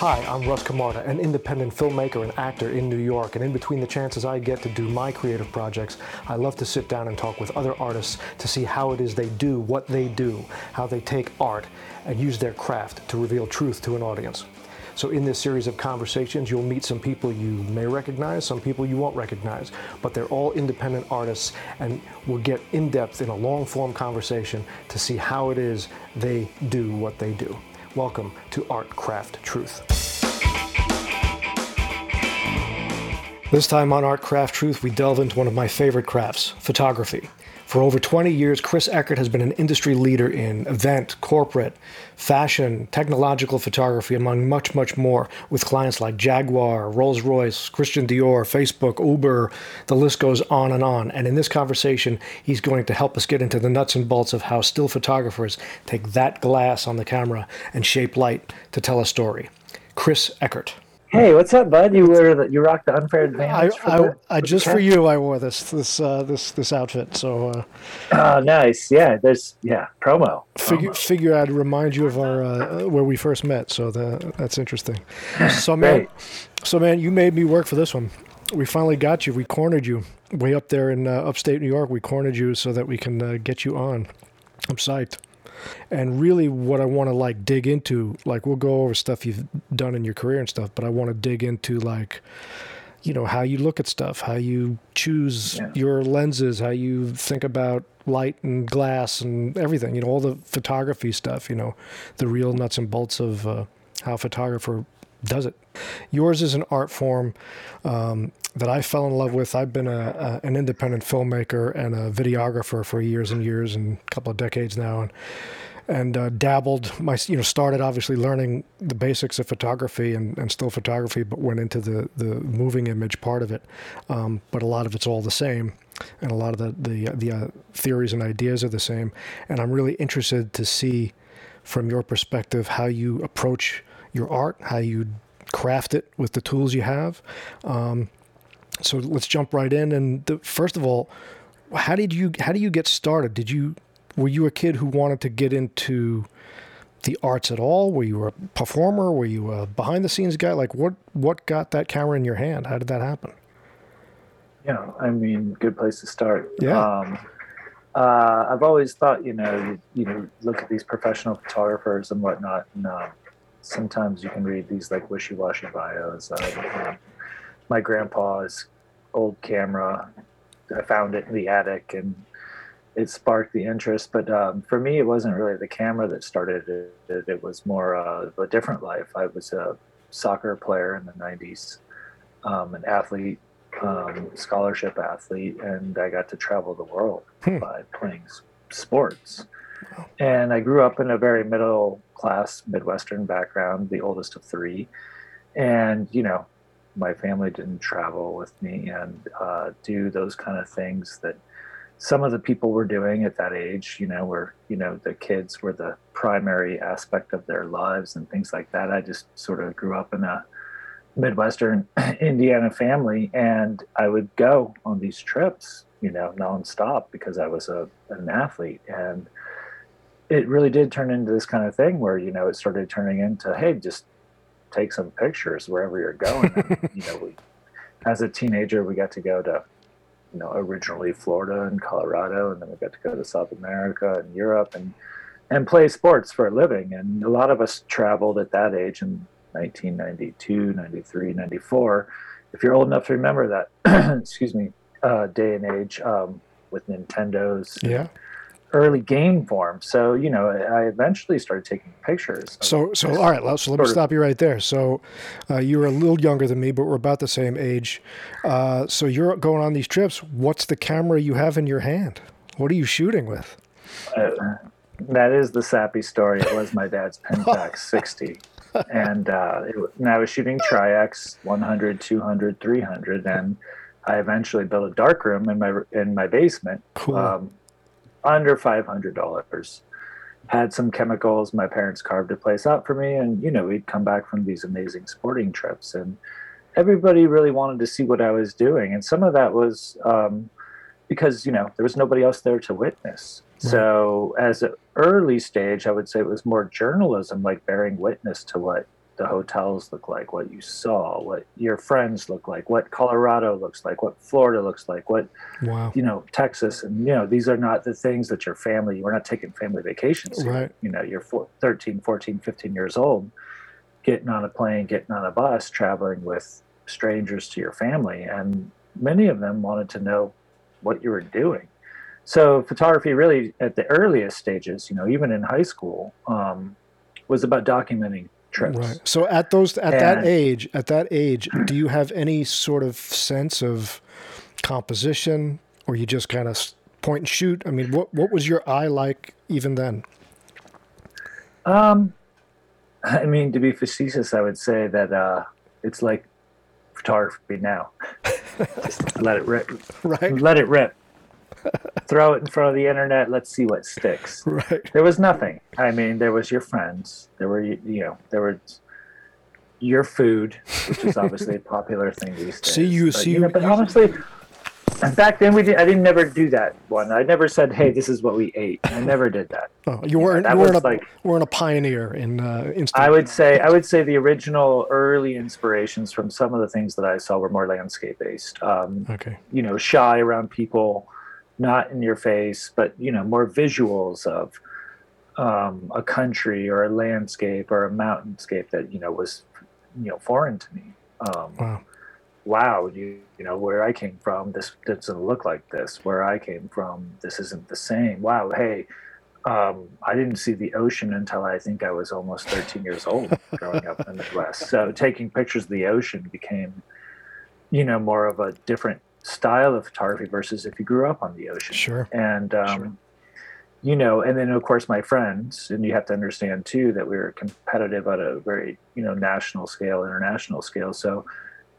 Hi, I'm Russ Camarda, an independent filmmaker and actor in New York. And in between the chances I get to do my creative projects, I love to sit down and talk with other artists to see how it is they do what they do, how they take art and use their craft to reveal truth to an audience. So, in this series of conversations, you'll meet some people you may recognize, some people you won't recognize, but they're all independent artists, and we'll get in depth in a long form conversation to see how it is they do what they do. Welcome to Art Craft Truth. This time on Art Craft Truth, we delve into one of my favorite crafts, photography. For over 20 years, Chris Eckert has been an industry leader in event, corporate, fashion, technological photography, among much, much more, with clients like Jaguar, Rolls Royce, Christian Dior, Facebook, Uber, the list goes on and on. And in this conversation, he's going to help us get into the nuts and bolts of how still photographers take that glass on the camera and shape light to tell a story. Chris Eckert. Hey, what's up, bud? You wear the, you rock the unfair advantage. I, I, I just for you, I wore this this uh, this this outfit. So. Uh, oh, nice. Yeah, there's yeah promo. Figure promo. figure I'd remind you of our uh, where we first met. So that that's interesting. So man, so man, you made me work for this one. We finally got you. We cornered you way up there in uh, upstate New York. We cornered you so that we can uh, get you on. I'm psyched. And really, what I want to like dig into, like we'll go over stuff you've done in your career and stuff, but I want to dig into like, you know, how you look at stuff, how you choose yeah. your lenses, how you think about light and glass and everything. You know, all the photography stuff. You know, the real nuts and bolts of uh, how a photographer does it. Yours is an art form um, that I fell in love with. I've been a, a, an independent filmmaker and a videographer for years and years and a couple of decades now, and and uh, dabbled. My you know started obviously learning the basics of photography and, and still photography, but went into the the moving image part of it. Um, but a lot of it's all the same, and a lot of the the the uh, theories and ideas are the same. And I'm really interested to see from your perspective how you approach your art, how you craft it with the tools you have. Um, so let's jump right in. And the, first of all, how did you how do you get started? Did you were you a kid who wanted to get into the arts at all? Were you a performer? Were you a behind the scenes guy? Like what what got that camera in your hand? How did that happen? Yeah, I mean, good place to start. Yeah. Um, uh, I've always thought, you know, you, you, know, look at these professional photographers and whatnot, and uh, sometimes you can read these like wishy-washy bios. Uh, my grandpa's old camera, I found it in the attic, and it sparked the interest. But um, for me, it wasn't really the camera that started it. It was more uh, a different life. I was a soccer player in the '90s, um, an athlete, um, scholarship athlete, and I got to travel the world hmm. by playing sports. And I grew up in a very middle class Midwestern background, the oldest of three. And, you know, my family didn't travel with me and uh, do those kind of things that some of the people were doing at that age, you know, where, you know, the kids were the primary aspect of their lives and things like that. I just sort of grew up in a Midwestern Indiana family and I would go on these trips, you know, nonstop because I was a, an athlete. And, it really did turn into this kind of thing where you know it started turning into hey just take some pictures wherever you're going. And, you know we as a teenager we got to go to you know originally florida and colorado and then we got to go to south america and europe and and play sports for a living. And a lot of us traveled at that age in 1992 93 94 if you're old enough to remember that excuse me uh, day and age um, with nintendos yeah early game form. So you know, I eventually started taking pictures. So so all right, so let me stop you right there. So uh, you were a little younger than me, but we're about the same age. Uh, so you're going on these trips. What's the camera you have in your hand? What are you shooting with? Uh, that is the sappy story. It was my dad's Pentax 60. And, uh, it, and I was shooting Tri-X 100, 200, 300, and I eventually built a darkroom in my in my basement. Cool. Um, under $500 had some chemicals my parents carved a place out for me and you know we'd come back from these amazing sporting trips and everybody really wanted to see what i was doing and some of that was um, because you know there was nobody else there to witness. So as an early stage i would say it was more journalism like bearing witness to what the hotels look like, what you saw, what your friends look like, what Colorado looks like, what Florida looks like, what wow. you know Texas, and you know these are not the things that your family. We're not taking family vacations. Here. Right. You know, you're four, 13, 14, 15 years old, getting on a plane, getting on a bus, traveling with strangers to your family, and many of them wanted to know what you were doing. So photography, really, at the earliest stages, you know, even in high school, um, was about documenting trips. Right. So at those at that age, at that age, do you have any sort of sense of composition, or you just kind of point and shoot? I mean, what what was your eye like even then? Um, I mean, to be facetious, I would say that uh, it's like photography now. Just let it rip. Right. Let it rip. Throw it in front of the internet. Let's see what sticks. Right. There was nothing. I mean, there was your friends. There were you know there were your food, which is obviously a popular thing these days. See, you- but, see, know, you- but honestly, back then we did. I didn't never do that one. I never said, "Hey, this is what we ate." I never did that. Oh, you weren't that you weren't a like- weren't a pioneer in uh, instant. I would say I would say the original early inspirations from some of the things that I saw were more landscape based. Um, okay. you know, shy around people, not in your face, but you know, more visuals of um, a country or a landscape or a mountainscape that you know was you know foreign to me. Um, Wow. wow, you you know where I came from, this doesn't look like this. Where I came from, this isn't the same. Wow, hey, um, I didn't see the ocean until I think I was almost 13 years old growing up in the Midwest. So taking pictures of the ocean became, you know, more of a different style of photography versus if you grew up on the ocean. Sure. And um, Sure. you know, and then of course my friends, and you have to understand too that we were competitive at a very you know national scale, international scale. So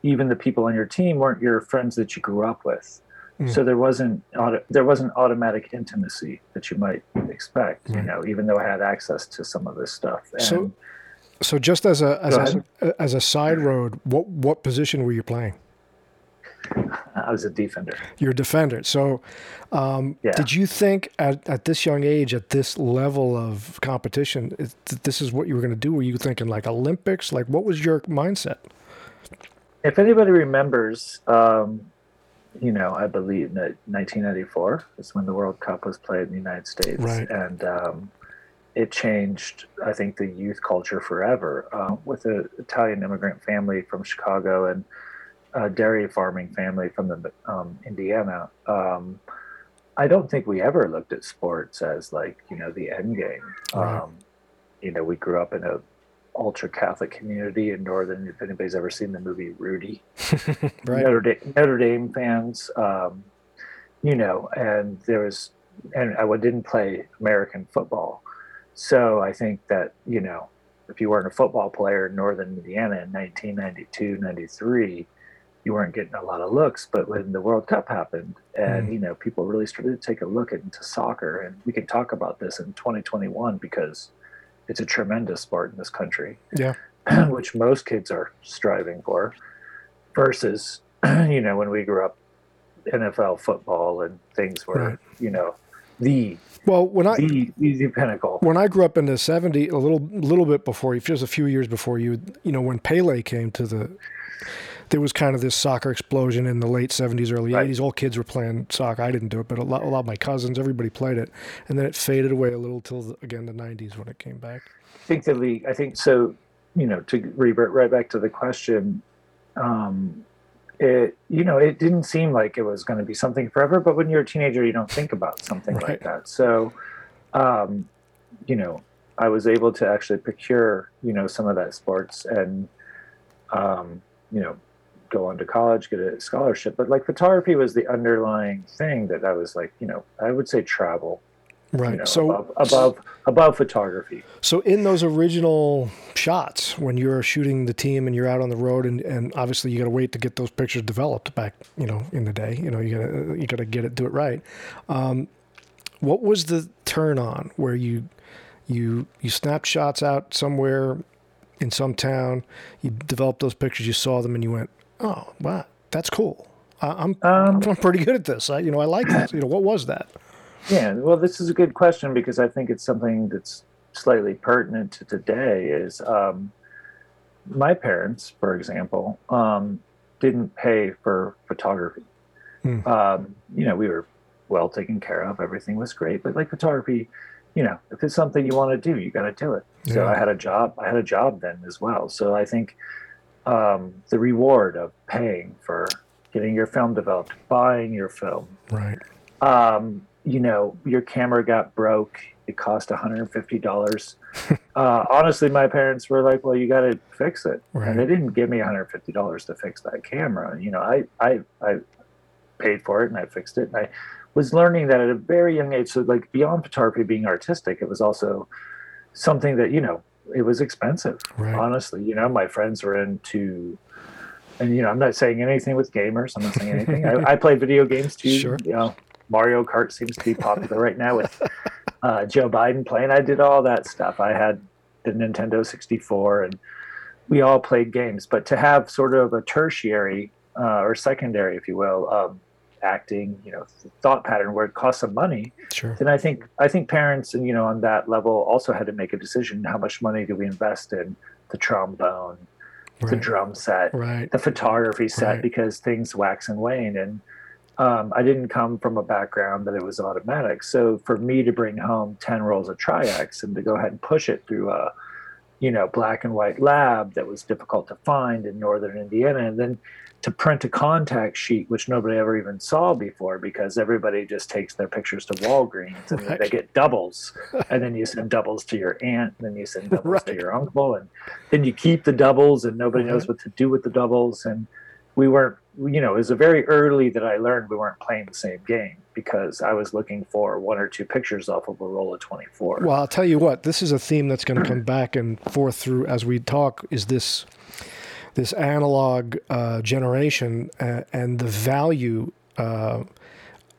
even the people on your team weren't your friends that you grew up with. Mm. So there wasn't auto, there wasn't automatic intimacy that you might expect. You know, even though I had access to some of this stuff. And So- So just as a as a, as a side road, what what position were you playing? I was a defender. You're a defender. So, um, Yeah. did you think at, at this young age, at this level of competition, that this is what you were going to do? Were you thinking like Olympics? Like, what was your mindset? If anybody remembers, um, you know, I believe that 1994 is when the World Cup was played in the United States, Right. and um, it changed, I think, the youth culture forever. Uh, with an Italian immigrant family from Chicago and a dairy farming family from the um, Indiana, um, I don't think we ever looked at sports as like you know the end game. Right. Um, you know, we grew up in a ultra Catholic community in Northern. If anybody's ever seen the movie Rudy, Right. Notre Dame, Notre Dame fans, um, you know, and there was, and I didn't play American football, so I think that you know, if you weren't a football player in Northern Indiana in 1992, 93, you weren't getting a lot of looks. But when the World Cup happened, and Mm. you know, people really started to take a look into soccer, and we can talk about this in 2021 because it's a tremendous sport in this country Yeah. which most kids are striving for, versus, you know, when we grew up, NFL football and things were, Right. you know, the Well, when I the the, pinnacle. when I grew up in the '70s, a little little bit before you, just a few years before you, you know, when Pele came to the, there was kind of this soccer explosion in the late '70s, early Right. '80s. All kids were playing soccer. I didn't do it, but a lot, a lot of my cousins, everybody played it, and then it faded away a little till the, again the '90s when it came back. I think the league. I think so. You know, to revert right back to the question, um, it you know it didn't seem like it was going to be something forever. But when you're a teenager, you don't think about something Right. like that. So, um, you know, I was able to actually procure you know some of that sports and um, you know go on to college, get a scholarship. But like photography was the underlying thing that I was like, you know, I would say travel. Right. You know, so above, above above photography. So in those original shots, when you're shooting the team and you're out on the road, and, and obviously you got to wait to get those pictures developed back, you know, in the day. You know, you gotta you gotta get it, do it right. Um, what was the turn on where you you you snapped shots out somewhere in some town, you developed those pictures, you saw them, and you went, oh wow, that's cool. I, I'm Um, I'm pretty good at this. I you know I like this. You know what was that? Yeah, well, this is a good question because I think it's something that's slightly pertinent to today. Is um, my parents, for example, um, didn't pay for photography. Hmm. Um, you know, we were well taken care of. Everything was great, but like photography, you know, if it's something you want to do, you got to do it. So Yeah. I had a job. I had a job then as well. So I think um, the reward of paying for getting your film developed, buying your film, Right. um, you know, your camera got broke. It cost $150. uh, honestly, my parents were like, well, you got to fix it. Right. And they didn't give me $150 to fix that camera. You know, I, I, I paid for it and I fixed it. And I was learning that at a very young age. So like beyond photography being artistic, it was also something that, you know, it was expensive Right. honestly. You know my friends were into and you know i'm not saying anything with gamers. I'm not saying anything. I, I play video games too. Sure. you know mario kart seems to be popular right now with uh, joe biden playing. I did all that stuff. I had the nintendo 64 and we all played games. But to have sort of a tertiary uh, or secondary if you will um, acting you know thought pattern where it costs some money Sure. then I think I think parents and you know on that level also had to make a decision: how much money do we invest in the trombone, the drum set, Right. the photography set, Right. because things wax and wane. And um, I didn't come from a background that it was automatic. So for me to bring home ten rolls of Tri-X and to go ahead and push it through a you know black and white lab that was difficult to find in northern Indiana, and then to print a contact sheet which nobody ever even saw before because everybody just takes their pictures to Walgreens and Right. they get doubles and then you send doubles to your aunt and then you send doubles to your uncle and then you keep the doubles and nobody knows uh-huh. what to do with the doubles and we weren't you know it was a very early that I learned we weren't playing the same game because I was looking for one or two pictures off of a roll of 24 Well, I'll tell you what. This is a theme that's going to come back and forth through as we talk. Is this this analog uh, generation and the value uh,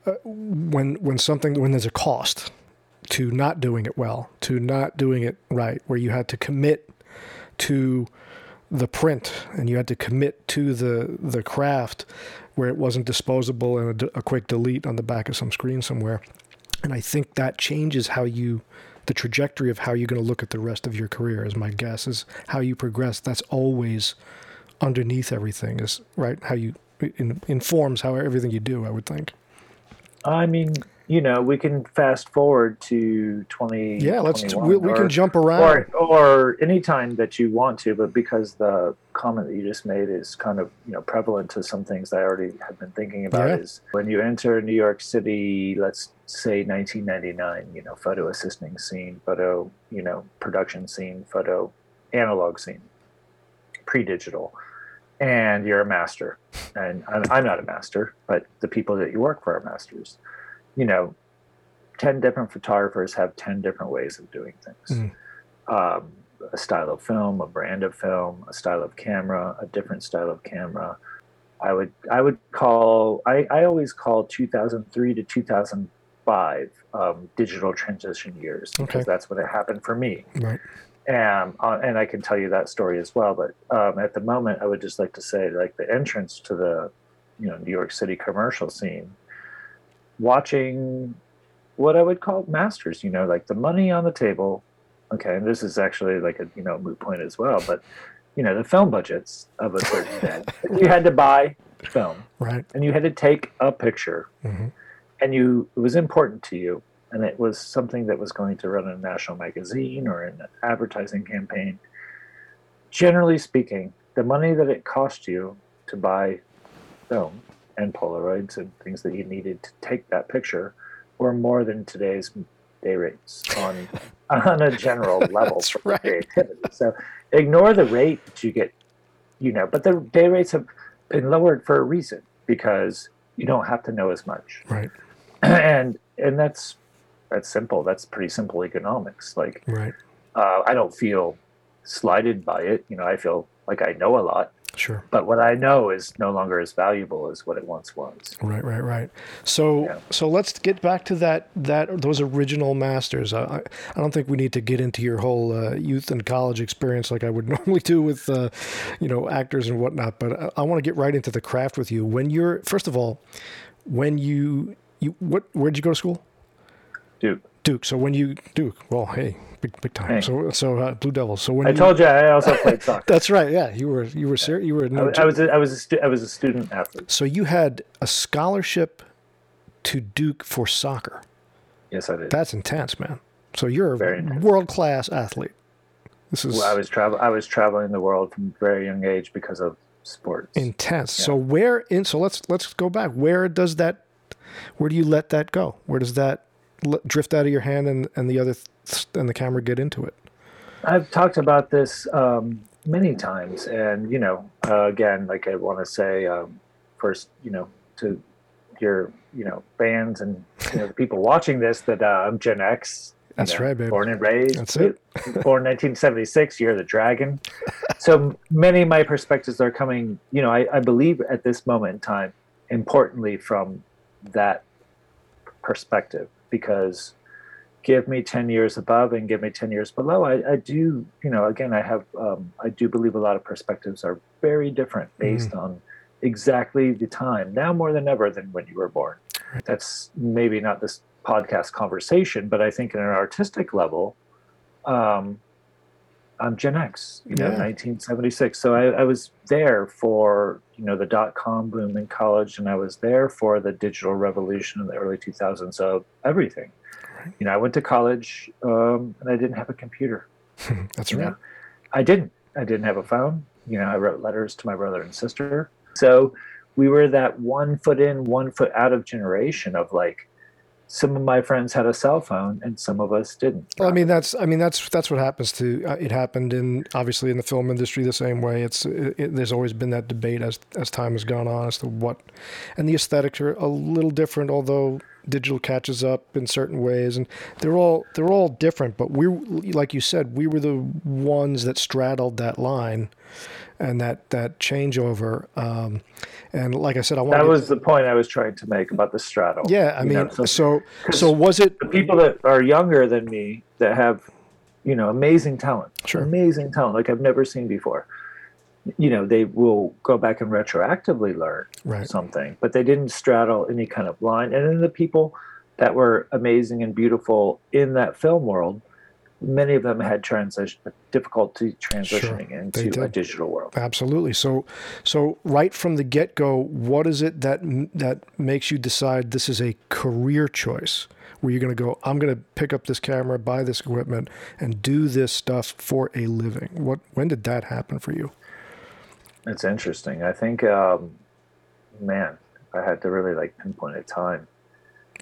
uh, when when something when there's a cost to not doing it well, to not doing it right, where you had to commit to the print and you had to commit to the the craft where it wasn't disposable and a quick delete on the back of some screen somewhere. And i think that changes how you the trajectory of how you're going to look at the rest of your career is my guess is how you progress. That's always underneath everything is right how you in, informs how everything you do i would think. I mean you know we can fast forward to 20 yeah let's we, we or- can jump around. or or anytime that you want to but because the comment that you just made is kind of you know prevalent to some things i already have been thinking about Yeah. is when you enter new york city let's say 1999 you know photo assisting scene photo you know production scene photo analog scene pre-digital. And you're a master. And I'm, I'm not a master but the people that you work for are masters. You know 10 different photographers have 10 different ways of doing things. Um, a style of film, a brand of film, a style of camera, a different style of camera. I would I would call I, I always call 2003 to 2005 um, digital transition years because Okay. that's when it happened for me. right And uh, and I can tell you that story as well. But um, at the moment, I would just like to say like the entrance to the you know New York City commercial scene, watching what I would call masters. You know, like the money on the table. Okay, and this is actually like a you know moot point as well. But you know the film budgets of a certain day. you had to buy film right and you had to take a picture hmm and you it was important to you and it was something that was going to run in a national magazine or in an advertising campaign. Generally speaking the money that it cost you to buy film and polaroids and things that you needed to take that picture were more than today's day rates on on a general level for right. creativity. So ignore the rate that you get you know but the day rates have been lowered for a reason because you don't have to know as much. Right and and that's that's simple that's pretty simple economics like right uh, i don't feel slighted by it you know i feel like i know a lot sure but what i know is no longer as valuable as what it once was Right, right, right. So, Yeah. so let's get back to that that those original masters. I, I- don't think we need to get into your whole uh, youth and college experience like I would normally do with, uh, you know, actors and whatnot. But I, I want to get right into the craft with you. When you're first of all, when you you what where'd you go to school? Duke. Duke. So when you Duke, well, hey, big big time. Hey. So so uh, Blue Devils. So when I you, told you I also played soccer. that's right. Yeah, you were you were ser- you were I, no was- I was a, I was a stu- I was a student athlete. So you had a scholarship to Duke for soccer. Yes, I did. That's intense, man. So you're Very a world class athlete. This is Well, I was travel. I was traveling the world from a very young age because of sports. intense. So where in? So let's let's go back. Where does that? Where do you let that go? Where does that l- drift out of your hand and and the other th- and the camera get into it? I've talked about this um, many times, and you know, uh, again, like I want to say, um, first, you know, to your, you know, fans and you know, the people watching this, that uh, I'm Gen X. That's know, right, babe. Born and raised. That's it. born 1976. You're the dragon. so many of my perspectives are coming. You know, I, I believe at this moment in time, importantly from that perspective, because give me 10 years above and give me 10 years below. I, I do you know again i have um, i do believe a lot of perspectives are very different based on exactly the time now more than ever than when you were born. That's maybe not this podcast conversation but i think in an artistic level um, i'm gen x you know Yeah. 1976 so I, I was there for you know the dot-com boom in college and i was there for the digital revolution in the early 2000s of everything you know, I went to college um, and I didn't have a computer. That's right. know, I didn't. I didn't have a phone. You know, I wrote letters to my brother and sister. So we were that one foot in, one foot out of generation of like, some of my friends had a cell phone and some of us didn't. Well, I mean that's I mean that's that's what happens to uh, it happened in obviously in the film industry the same way. It's it, it, there's always been that debate as as time has gone on as to what, and the aesthetics are a little different. Although digital catches up in certain ways, and they're all they're all different. But we like you said, we were the ones that straddled that line, and that that changeover. Um, and like I said, I want that was the point I was trying to make about the straddle. yeah. I mean, know, so- so so was it the people that are younger than me that have you know amazing talent Sure. amazing talent like i've never seen before you know they will go back and retroactively learn right? something but they didn't straddle any kind of line and then the people that were amazing and beautiful in that film world many of them had transition difficulty transitioning they into a digital world Absolutely. So, so right from the get go, what is it that that makes you decide this is a career choice? Where you're going to go, I'm going to pick up this camera, buy this equipment, and do this stuff for a living. What? When did that happen for you? It's interesting i think um man i had to really like pinpoint a time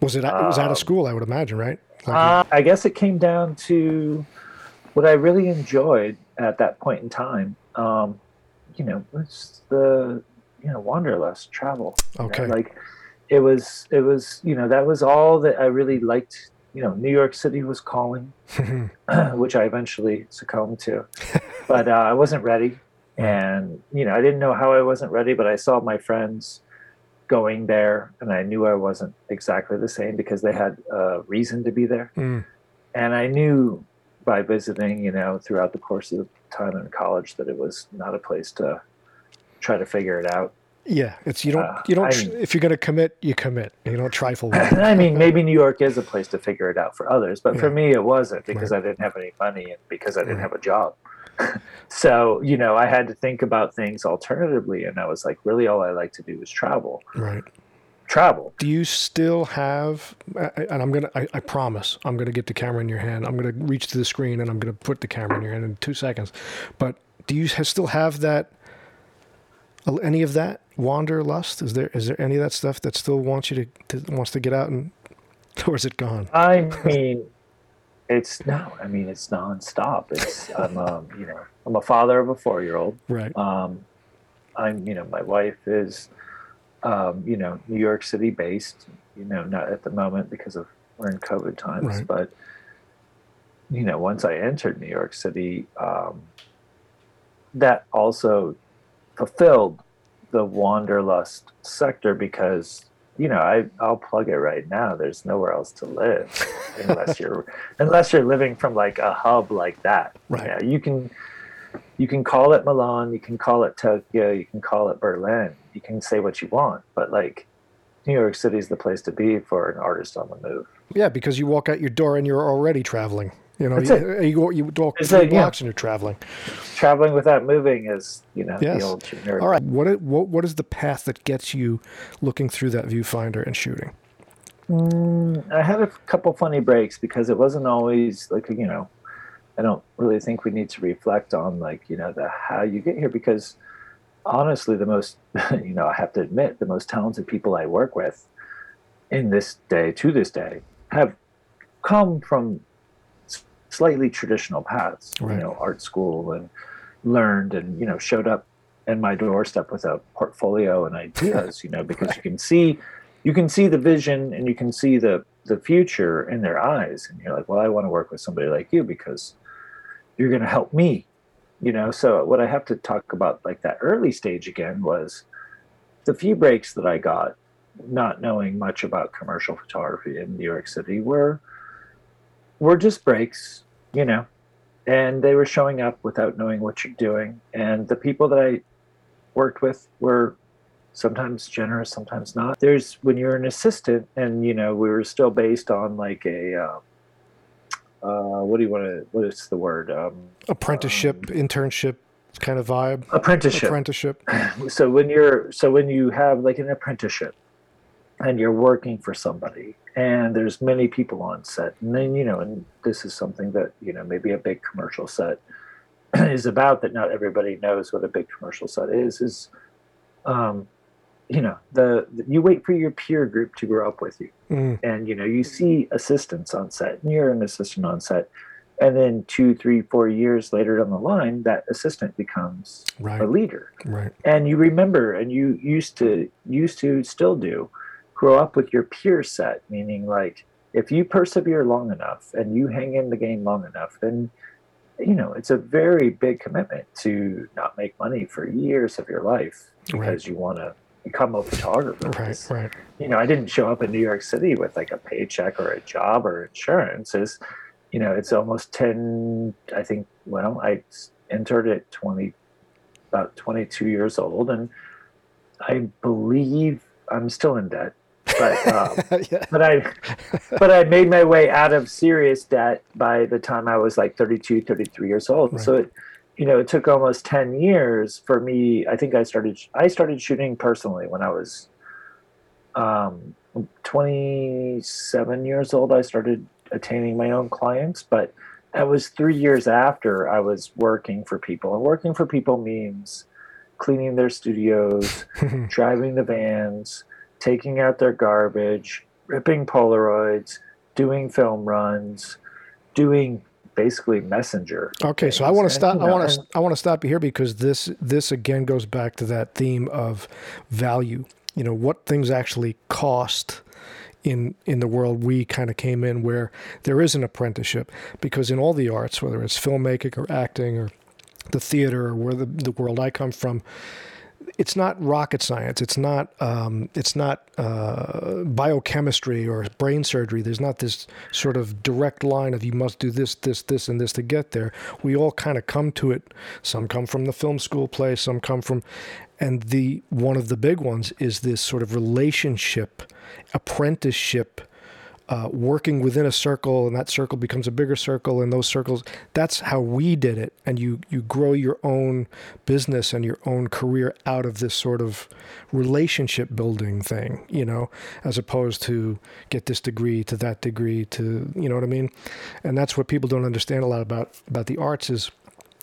Was it? it was out Um, of school, I would imagine, right? Like, Uh, I guess it came down to what I really enjoyed at that point in time. Um, you know, was the you know wanderlust travel. you know, Okay. like it was, it was you know that was all that I really liked. You know, New York City was calling, which I eventually succumbed to, but uh, I wasn't ready, and you know I didn't know how I wasn't ready, but I saw my friends going there and I knew I wasn't exactly the same because they had a reason to be there. Mm. And I knew by visiting, you know, throughout the course of time in college that it was not a place to try to figure it out. yeah, it's you don't uh, you don't I- if you're going to commit, you commit. You don't trifle with it. I mean, maybe New York is a place to figure it out for others, but for me, it wasn't because I didn't have any money and because I didn't Right. have a job. so, you know, I had to think about things alternatively. And I was like, really, all I like to do is travel. Right. Travel. Do you still have? And I'm gonna. I, I promise. I'm gonna get the camera in your hand. I'm gonna reach to the screen and I'm gonna put the camera in your hand in two seconds. But do you still have that? Any of that wanderlust? Is there? Is there any of that stuff that still wants you to, to wants to get out and, or is it gone? I mean, it's no. I mean, it's nonstop. It's I'm um, you know I'm a father of a four year old. Right. Um, I'm you know my wife is um, you know New York City based. You know not at the moment because of we're in COVID times, Right. but you know once I entered New York City, um, that also fulfilled the wanderlust sector because you know I I'll plug it right now. There's nowhere else to live unless you're unless you're living from like a hub like that. Right. Yeah, you can you can call it Milan, you can call it Tokyo, you can call it Berlin, you can say what you want, but like New York City is the place to be for an artist on the move. Yeah, because you walk out your door and you're already traveling. You know, That's you, you, you walk It's three like, yeah. and you're traveling. Traveling without moving is, you know, Yes. the old generic. All right. What, what, what is the path that gets you looking through that viewfinder and shooting? Mm, I had a couple funny breaks because it wasn't always like you know, I don't really think we need to reflect on like you know the how you get here because honestly, the most you know I have to admit the most talented people I work with in this day to this day have come from slightly traditional paths, Right. you know, art school and learned and you know showed up in my doorstep with a portfolio and ideas, you know, because you can see you can see the vision and you can see the the future in their eyes. And you're like well i want to work with somebody like you because you're going to help me you know? So what i have to talk about like that early stage again was the few breaks that i got not knowing much about commercial photography in new york city were were just breaks you know and they were showing up without knowing what you're doing and the people that i worked with were sometimes generous, sometimes not. There's when you're an assistant, and you know we were still based on like a um, uh, what do you want to? What is the word? Um, Apprenticeship, internship kind of vibe. apprenticeship. Apprenticeship. so when you're so when you have like an apprenticeship, and you're working for somebody, and there's many people on set, and then you know, and this is something that you know maybe a big commercial set is about that not everybody knows what a big commercial set is is um you know the you wait for your peer group to grow up with you Mm, and you know you see assistants on set and you're an assistant on set and then two three four years later down the line that assistant becomes right. a leader Right. and you remember and you used to used to still do grow up with your peer set meaning like if you persevere long enough and you hang in the game long enough then you know it's a very big commitment to not make money for years of your life Right. because you want to become a photographer Right. Right. you know, I didn't show up in New York City with like a paycheck or a job or insurance. Is, you know, it's almost ten. I think. Well, I entered at twenty, about twenty-two years old, and I believe I'm still in debt. But um, yeah. but I but I made my way out of serious debt by the time I was like 32, 33 years old. So it, you know, it took almost 10 years for me. I think I started I started shooting personally when I was um 27 years old. I started attaining my own clients, but that was 3 years after I was working for people. And working for people means cleaning their studios, driving the vans, taking out their garbage, ripping Polaroids, doing film runs, doing basically messenger. Okay, so I want to stop. you I want to. I want to stop you here because this this again goes back to that theme of value. You know what things actually cost in in the world we kind of came in where there is an apprenticeship because in all the arts, whether it's filmmaking or acting or the theater or where the, the world I come from, it's not rocket science. It's not. Um, it's not uh, biochemistry or brain surgery. There's not this sort of direct line of you must do this, this, this, and this to get there. We all kind of come to it. Some come from the film school play. Some come from, and the one of the big ones is this sort of relationship, apprenticeship uh, working within a circle and that circle becomes a bigger circle and those circles that's how we did it. And you you grow your own business and your own career out of this sort of relationship building thing you know as opposed to get this degree to that degree to you know what i mean? And that's what people don't understand a lot about about the arts is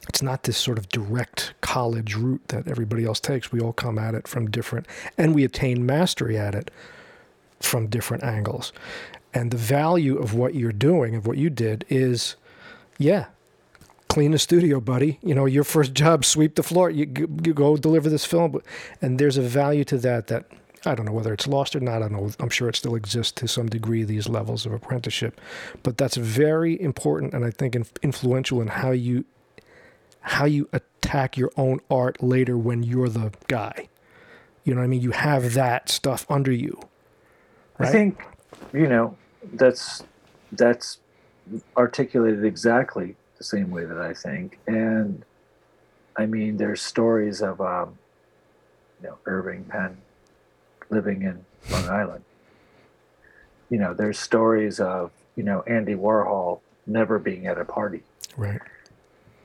it's not this sort of direct college route that everybody else takes. We all come at it from different and we attain mastery at it from different angles. And the value of what you're doing, of what you did, is yeah, clean the studio, buddy. You know, your first job, sweep the floor. You, you go deliver this film. And there's a value to that that I don't know whether it's lost or not. I don't know. I'm sure it still exists to some degree, these levels of apprenticeship. But that's very important and I think influential in how you how you attack your own art later when you're the guy. You know what I mean? You have that stuff under you. I think, you know, that's that's articulated exactly the same way that I think. And I mean, there's stories of, um, you know, Irving Penn living in Long Island. You know, there's stories of you know Andy Warhol never being at a party. Right.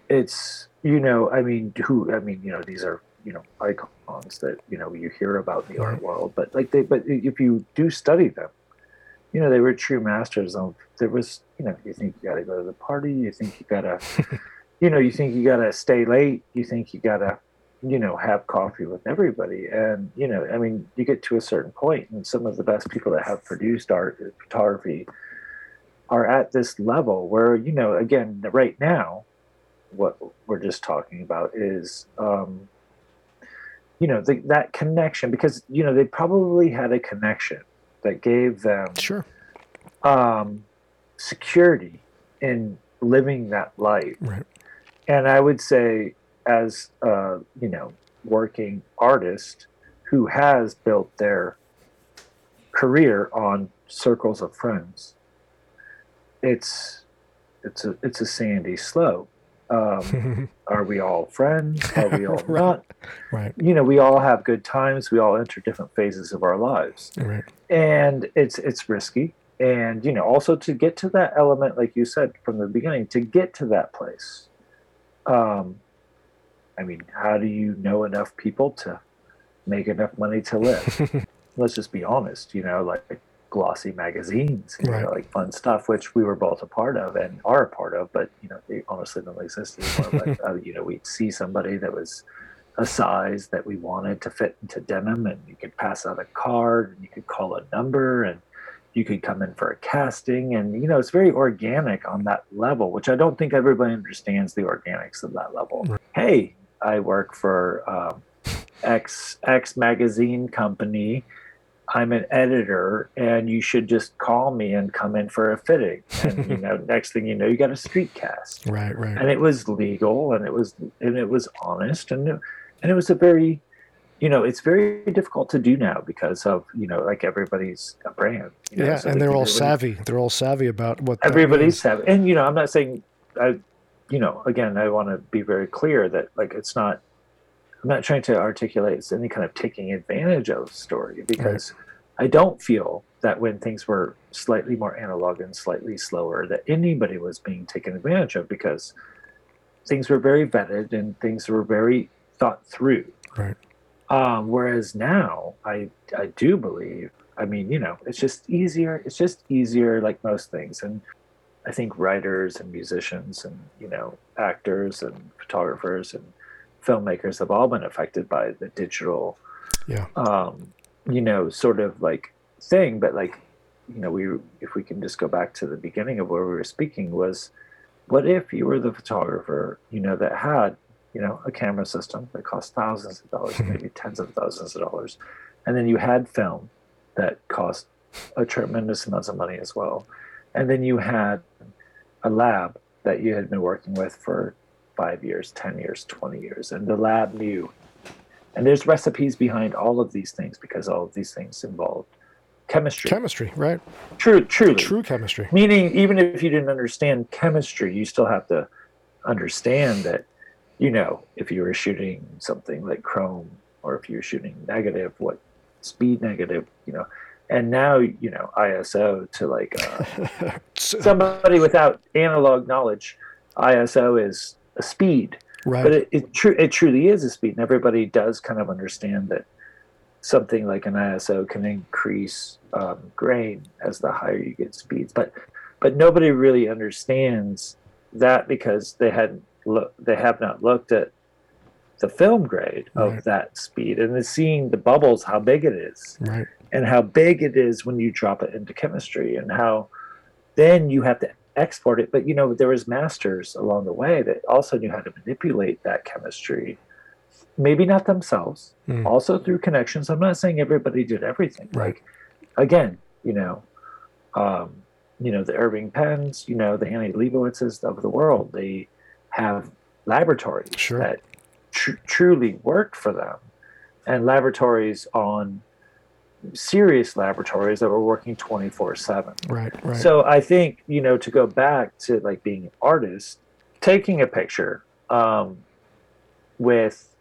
It's you know, I mean, who? I mean, you know, these are you know icons that you know you hear about in the art world, but like they, but if you do study them, you know, they were true masters of. There was, you know, you think you got to go to the party, you think you got to, you know, you think you got to stay late, you think you got to, you know, have coffee with everybody, and you know, I mean, you get to a certain point, and some of the best people that have produced art photography are at this level where you know, again, right now, what we're just talking about is. Um, you know the, that connection because you know they probably had a connection that gave them Sure. um, security in living that life. Right. And I would say, as a you know working artist who has built their career on circles of friends, it's it's a it's a sandy slope. Um, are we all friends? Are we all Right. not? right. You know, we all have good times. We all enter different phases of our lives Right. and it's it's risky and you know also to get to that element like you said from the beginning to get to that place um i mean how do you know enough people to make enough money to live let's just be honest you know like glossy magazines you Right. know like fun stuff which we were both a part of and are a part of but you know they honestly don't exist anymore but uh, you know we'd see somebody that was a size that we wanted to fit into denim and you could pass out a card and you could call a number and you could come in for a casting and you know it's very organic on that level which i don't think everybody understands the organics of that level Right. hey i work for um, x x magazine company i'm an editor and you should just call me and come in for a fitting and you know next thing you know you got a street cast Right. Right. and it was legal and it was and it was honest and it, and it was a very you know it's very difficult to do now because of you know like everybody's a brand you know, Yeah, so and they they're all savvy. They're all savvy about what everybody's have and you know i'm not saying i you know again i want to be very clear that like it's not i'm not trying to articulate it's any kind of taking advantage of story because i don't feel that when things were slightly more analog and slightly slower that anybody was being taken advantage of because things were very vetted and things were very thought through Right. um, whereas now, I I do believe. I mean, you know, it's just easier. It's just easier, like most things. And I think writers and musicians and you know actors and photographers and filmmakers have all been affected by the digital, Yeah. um, you know, sort of like thing. But like, you know, we if we can just go back to the beginning of where we were speaking was, what if you were the photographer, you know, that had you know, a camera system that cost thousands of dollars, maybe tens of thousands of dollars. And then you had film that cost a tremendous amounts of money as well. And then you had a lab that you had been working with for five years, 10 years, 20 years. And the lab knew. And there's recipes behind all of these things because all of these things involve chemistry. Chemistry, right? True, truly. True chemistry. Meaning, even if you didn't understand chemistry, you still have to understand that, you know, if you were shooting something like chrome or if you were shooting negative, what speed negative, you know. And now, you know, ISO to like uh, somebody without analog knowledge, ISO is a speed. right. But it, it, tru- it truly is a speed. And everybody does kind of understand that something like an ISO can increase um, grain as the higher you get speeds. But but nobody really understands that because they hadn't look they have not looked at the film grade of Right. that speed and then seeing the bubbles how big it is right. and how big it is when you drop it into chemistry and how then you have to export it but you know there was masters along the way that also knew how to manipulate that chemistry maybe not themselves Mm. also through connections i'm not saying everybody did everything Right. like again you know um, you know the irving penns you know the annie leibovitzes of the world they have laboratories Sure. that tr- truly worked for them and laboratories on serious laboratories that were working 24 7 Right. Right. so i think you know to go back to like being an artist taking a picture um, with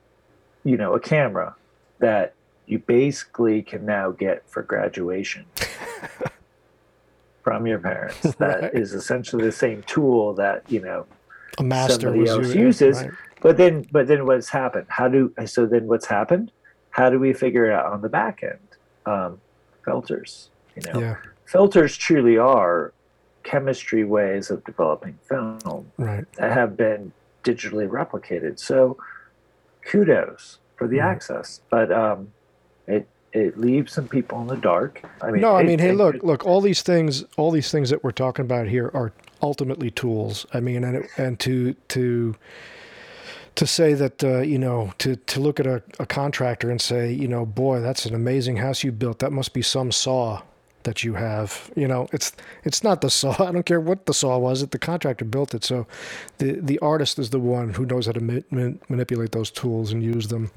you know a camera that you basically can now get for graduation from your parents. That Right. is essentially the same tool that you know A master somebody was else using- uses. right. But then, but then what's happened? How do so? Then what's happened? How do we figure it out on the back end? Um, filters. You know, Yeah, filters truly are chemistry ways of developing film right. that have been digitally replicated. So, kudos for the Mhm. access, but um, it it leaves some people in the dark. I mean, no, I it- mean, hey, it- look, look, all these things, all these things that we're talking about here are ultimately tools. I mean, and it, and to to to say that uh, you know to to look at a, a contractor and say, you know, boy, that's an amazing house you built. That must be some saw that you have. You know, it's it's not the saw. I don't care what the saw was. It the contractor built it. So the the artist is the one who knows how to ma- ma- manipulate those tools and use them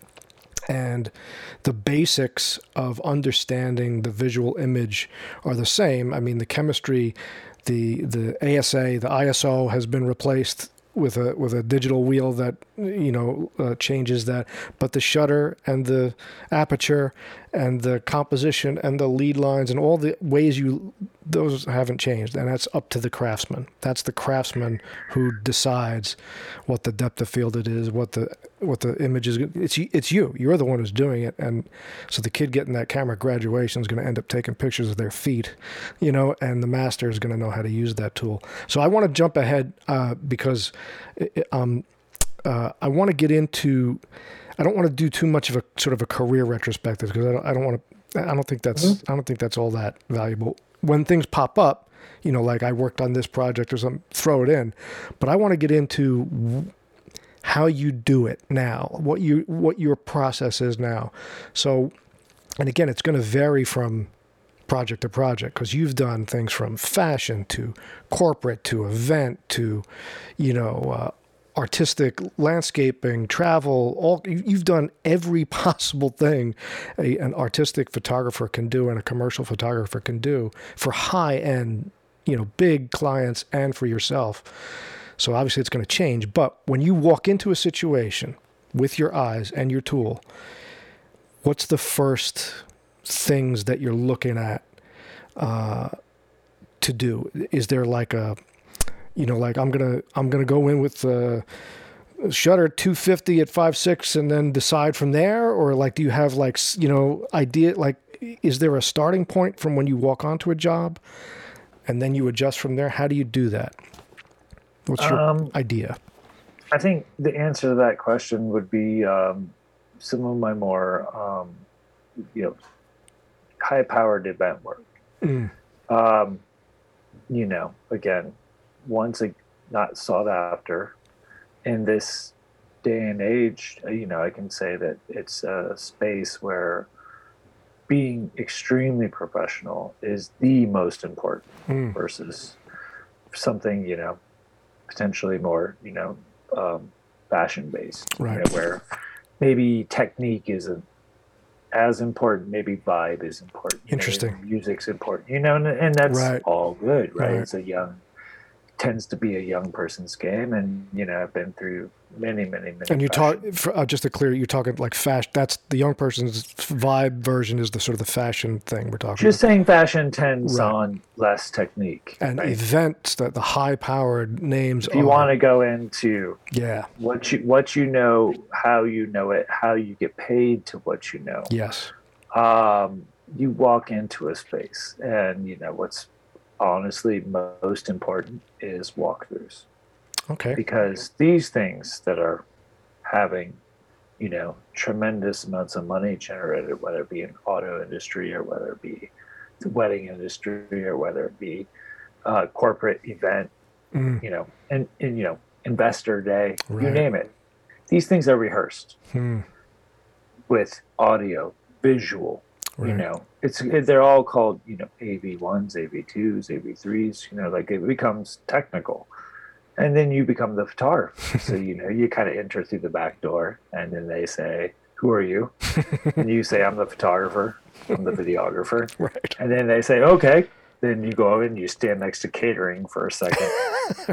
and the basics of understanding the visual image are the same. I mean, the chemistry, the the ASA, the ISO has been replaced with a with a digital wheel that you know uh, changes that, but the shutter and the aperture and the composition and the lead lines and all the ways you those haven't changed, and that's up to the craftsman. That's the craftsman who decides what the depth of field it is, what the what the image is. It's it's you. You're the one who's doing it, and so the kid getting that camera graduation is going to end up taking pictures of their feet, you know, and the master is going to know how to use that tool. So I want to jump ahead uh, because it- um, uh, I want to get into. I don't want to do too much of a sort of a career retrospective because I don't, I don't want to. I don't think that's. I don't think that's all that valuable. When things pop up, you know, like I worked on this project or something, throw it in. But I want to get into how you do it now, what you what your process is now. So, and again, it's going to vary from project to project because you've done things from fashion to corporate to event to, you know, uh, artistic landscaping, travel. All you- you've done every possible thing a, an artistic photographer can do and a commercial photographer can do for high end, you know, big clients and for yourself. So obviously it's going to change. But when you walk into a situation with your eyes and your tool, what's the first things that you're looking at uh, to do? Is there like a, you know, like I'm gonna I'm gonna go in with the shutter 250 at five six and then decide from there, or like do you have like you know idea like is there a starting point from when you walk onto a job, and then you adjust from there? How do you do that? What's your Um, idea? I think the answer to that question would be um, some of my more, um, you know, high-powered event work. Mm, Um, you know, again, once a, not sought after in this day and age, uh, you know, I can say that it's a space where being extremely professional is the most important mm, versus something you know potentially more you know um, fashion based Right. you know, where maybe technique isn't as important maybe vibe is important you know, Interesting. music's important you know and, and that's Right. all good right? Right. it's a young tends to be a young person's game and you know i've been through many many many and you talk for, uh, just to clear, you're talking like fashion. That's the young person's vibe version is the sort of the fashion thing we're talking about. just saying fashion tends Right. on less technique about. And right? events that the high powered names. if you are, want to go into yeah, what you what you know, how you know it, how you get paid to what you know. yes, Um, you walk into a space, and you know what's honestly most important is walkthroughs okay, because these things that are having, you know, tremendous amounts of money generated, whether it be in auto industry or whether it be the wedding industry or whether it be uh, corporate event mm, you know, and, and you know, investor day, you name it. These things are rehearsed hmm, with audio, visual. Right, You know, it's they're all called you know AV ones, AV twos, AV threes. You know, like it becomes technical, and then you become the photographer. so you know, you kind of enter through the back door, and then they say, "Who are you?" and you say, "I'm the photographer. I'm the videographer." right, And then they say, "Okay." Then you go and you stand next to catering for a second.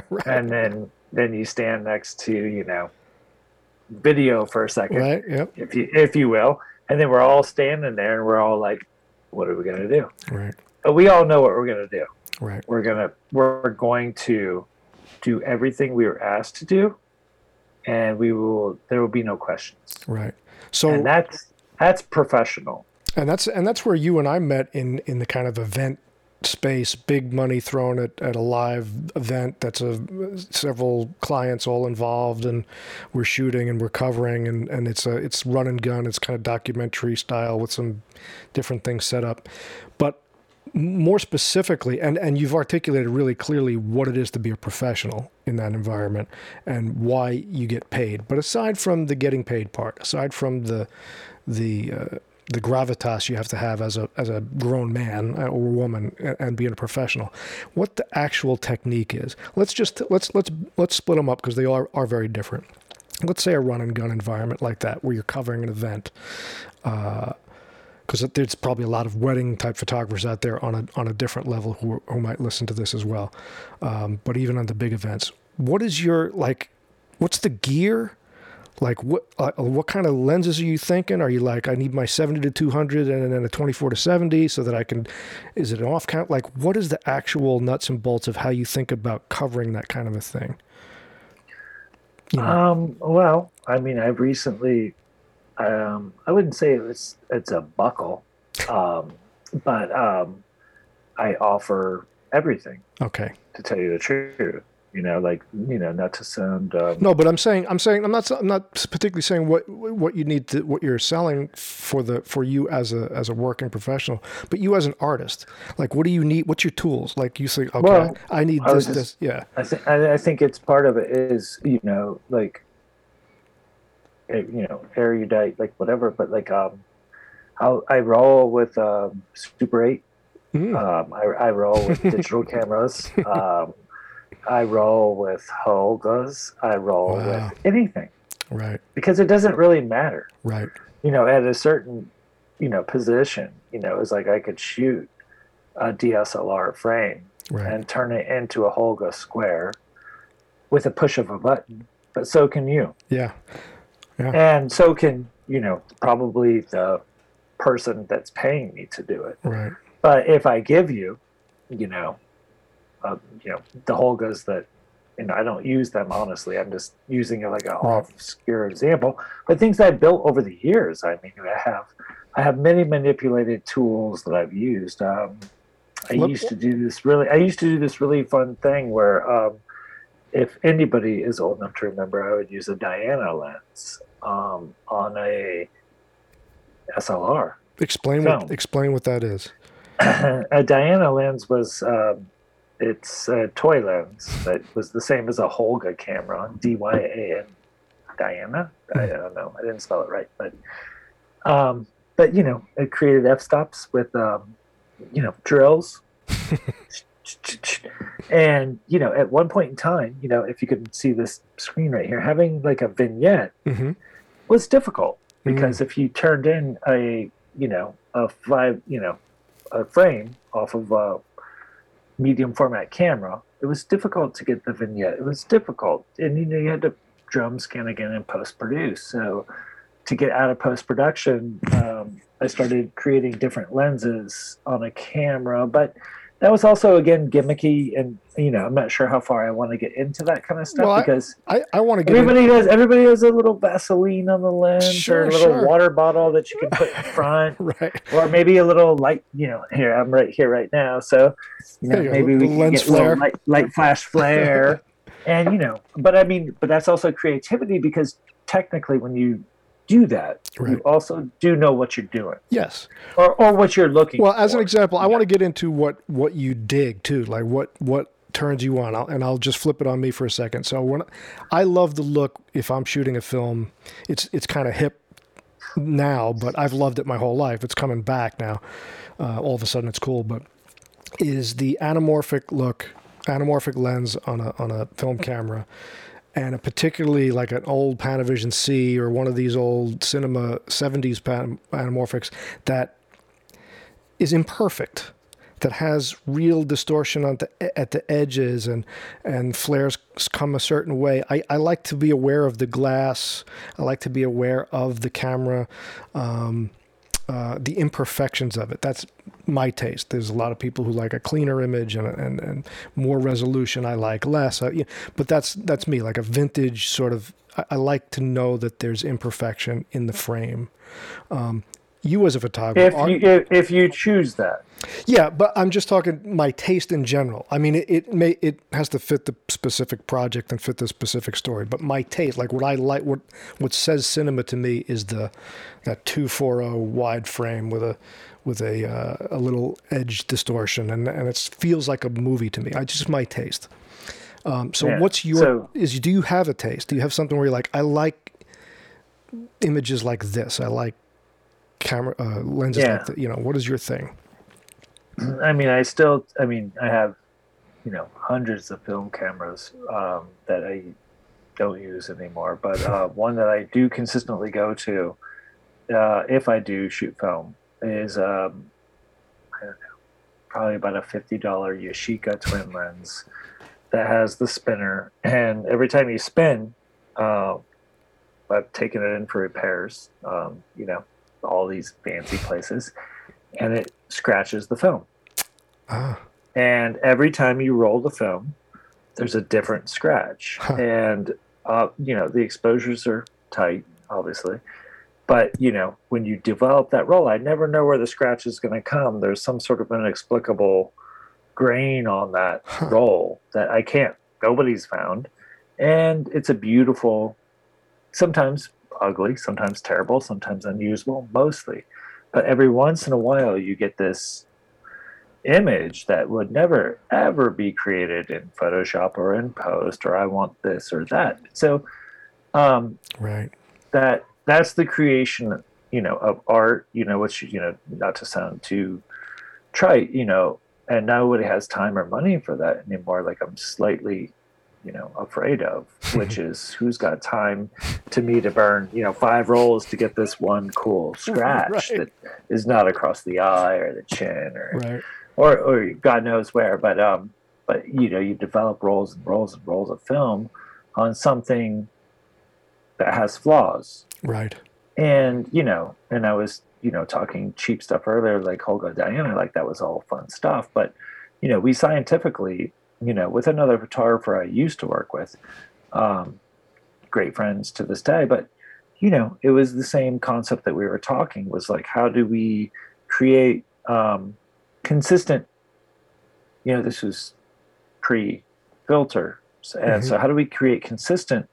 right, and then then you stand next to you know video for a second right, yep, if you if you will And then we're all standing there and we're all like, what are we going to do? Right. But we all know what we're going to do. Right. We're going to, we're going to do everything we were asked to do. And we will, there will be no questions. Right. So, and that's, that's professional. And that's, and that's where you and I met in, in the kind of event space, big money thrown at, at a live event that's a several clients all involved, and we're shooting and we're covering, and, and it's a it's run and gun. It's kind of documentary style with some different things set up, but more specifically, and and you've articulated really clearly what it is to be a professional in that environment and why you get paid. But aside from the getting paid part, aside from the the uh, the gravitas you have to have as a as a grown man or woman and being a professional. What the actual technique is. Let's just let's let's let's split them up because they are are very different. Let's say a run and gun environment like that where you're covering an event because uh, there's probably a lot of wedding type photographers out there on a on a different level who, who might listen to this as well. Um, but even on the big events what is your like what's the gear like what uh, what kind of lenses are you thinking? Are you like I need my 70 to 200 and then a 24 to 70 so that I can is it an off count? Like what is the actual nuts and bolts of how you think about covering that kind of a thing? You know? Um well, I mean I've recently um I wouldn't say it's it's a buckle. Um but um I offer everything. Okay. To tell you the truth you know like you know not to sound um, no but i'm saying i'm saying i'm not i'm not particularly saying what what you need to what you're selling for the for you as a as a working professional but you as an artist like what do you need what's your tools? Like you say okay well, i need I this just, this yeah. I think i think it's part of it is you know like you know erudite like whatever but like um i roll with um super 8 mm. um I, I roll with digital cameras. Um I roll with Holgas. I roll wow. with anything. Right. Because it doesn't really matter. Right. You know, at a certain, you know, position, you know, it's like I could shoot a DSLR frame right. and turn it into a Holga square with a push of a button. But so can you. Yeah. Yeah. And so can, you know, probably the person that's paying me to do it. Right. But if I give you, you know, uh, you know the Holgas that know I don't use them honestly. I'm just using it like an obscure example. But things I built over the years. I mean, I have I have many manipulated tools that I've used. Um, I used to do this really. I used to do this really fun thing where, um, if anybody is old enough to remember, I would use a Diana lens um, on a SLR. Explain film. what explain what that is. a Diana lens was um, it's a toy lens that was the same as a Holga camera, on D Y A N, Diana. I, don't know. I didn't spell it right, but um, but you know, it created f stops with um, you know drills. and you know, at one point in time, you know, if you could see this screen right here, having like a vignette mm-hmm. was difficult because mm-hmm. if you turned in a you know a five you know a frame off of a medium format camera, it was difficult to get the vignette. It was difficult, and you know you had to drum scan again and post produce. So to get out of post production, um, I started creating different lenses on a camera, but that was also again gimmicky and you know i'm not sure how far i want to get into that kind of stuff well, because i, I, want to get everybody into... has everybody has a little vaseline on the lens sure, or a little sure. water bottle that you can put in front right or maybe a little light you know here i'm right here right now so you know maybe we can get flare. a little light, light flash flare and you know but i mean but that's also creativity because technically when you do that, right. you also do know what you're doing. Yes. Or, or what you're looking well, as an example, I want to get into what, what you dig too, like what, what turns you on. I'll, and I'll just flip it on me for a second. So when I love the look, if I'm shooting a film, it's, it's kind of hip now, but I've loved it my whole life. It's coming back now. Uh, all of a sudden it's cool, but is the anamorphic look, anamorphic lens on a, on a film camera and a particularly like an old Panavision C or one of these old cinema 70s pan- anamorphics that is imperfect that has real distortion on the, at the edges and and flares come a certain way. I, I like to be aware of the glass. I like to be aware of the camera. Um, uh, the imperfections of it. That's my taste. There's a lot of people who like a cleaner image and and, and more resolution. I like less. Uh, yeah, but that's that's me. Like a vintage sort of. I, I like to know that there's imperfection in the frame. Um, you as a photographer, if you if, if you choose that, yeah, but I'm just talking my taste in general. I mean, it, it may it has to fit the specific project and fit the specific story. But my taste, like what I like, what what says cinema to me is the that two four zero wide frame with a with a uh, a little edge distortion, and and it feels like a movie to me. I just my taste. Um, so Yeah, what's your so- is do you have a taste? Do you have something where you're like I like images like this? I like camera uh, lenses Yeah. like that. You know, what is your thing? I mean, I still, I mean, I have, you know, hundreds of film cameras um, that I don't use anymore. But uh, one that I do consistently go to, uh, if I do shoot film, is um, I don't know, probably about a fifty dollar Yashica twin lens that has the spinner, and every time you spin, uh, I've taken it in for repairs. Um, you know, all these fancy places, and it scratches the film. Ah, And every time you roll the film, there's a different scratch. Huh. And, uh, you know, the exposures are tight, obviously. But, you know, when you develop that roll, I never know where the scratch is going to come. There's some sort of inexplicable grain on that Huh. roll that I can't, nobody's found. And it's a beautiful, sometimes ugly, sometimes terrible, sometimes unusable, mostly. But every once in a while, you get this image that would never ever be created in Photoshop or in post or I want this or that. So um, right. that that's the creation, you know, of art, you know, which you know, not to sound too trite, you know, and nobody has time or money for that anymore. Like I'm slightly, you know, afraid of, which is who's got time to me to burn, you know, five rolls to get this one cool scratch Right. that is not across the eye or the chin or Right. or or God knows where. But um, but you know, you develop rolls and rolls and rolls of film on something that has flaws, Right. and you know, and I was you know talking cheap stuff earlier, like Holga Diana, like that was all fun stuff. But you know, we scientifically, you know, with another photographer I used to work with, um, great friends to this day, but you know, it was the same concept that we were talking was like, how do we create um, consistent? You know, this was pre-filter, and so how do we create consistent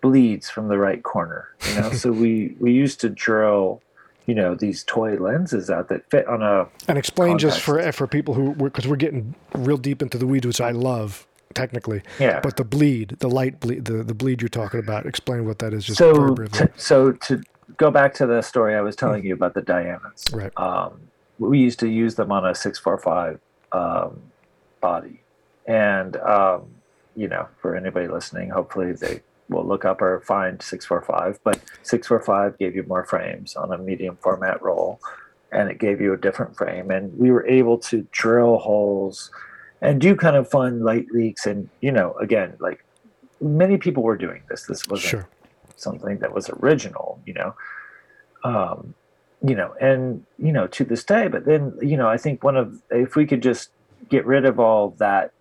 bleeds from the right corner? You know, so we we used to drill, you know, these toy lenses out that fit on a And explain just for for people who because we're getting real deep into the weeds, which I love technically. yeah. But the bleed, the light bleed, the, the bleed you're talking about, explain what that is. Just so to, so to go back to the story I was telling you about the diamonds. right. um, we used to use them on a 645 um, body and um, you know for anybody listening hopefully they will look up or find 645 but 645 gave you more frames on a medium format roll and it gave you a different frame and we were able to drill holes and do kind of fun light leaks and you know again like many people were doing this this wasn't Sure. something that was original, you know. Um, you know, and you know, to this day, but then, you know, I think one of if we could just get rid of all that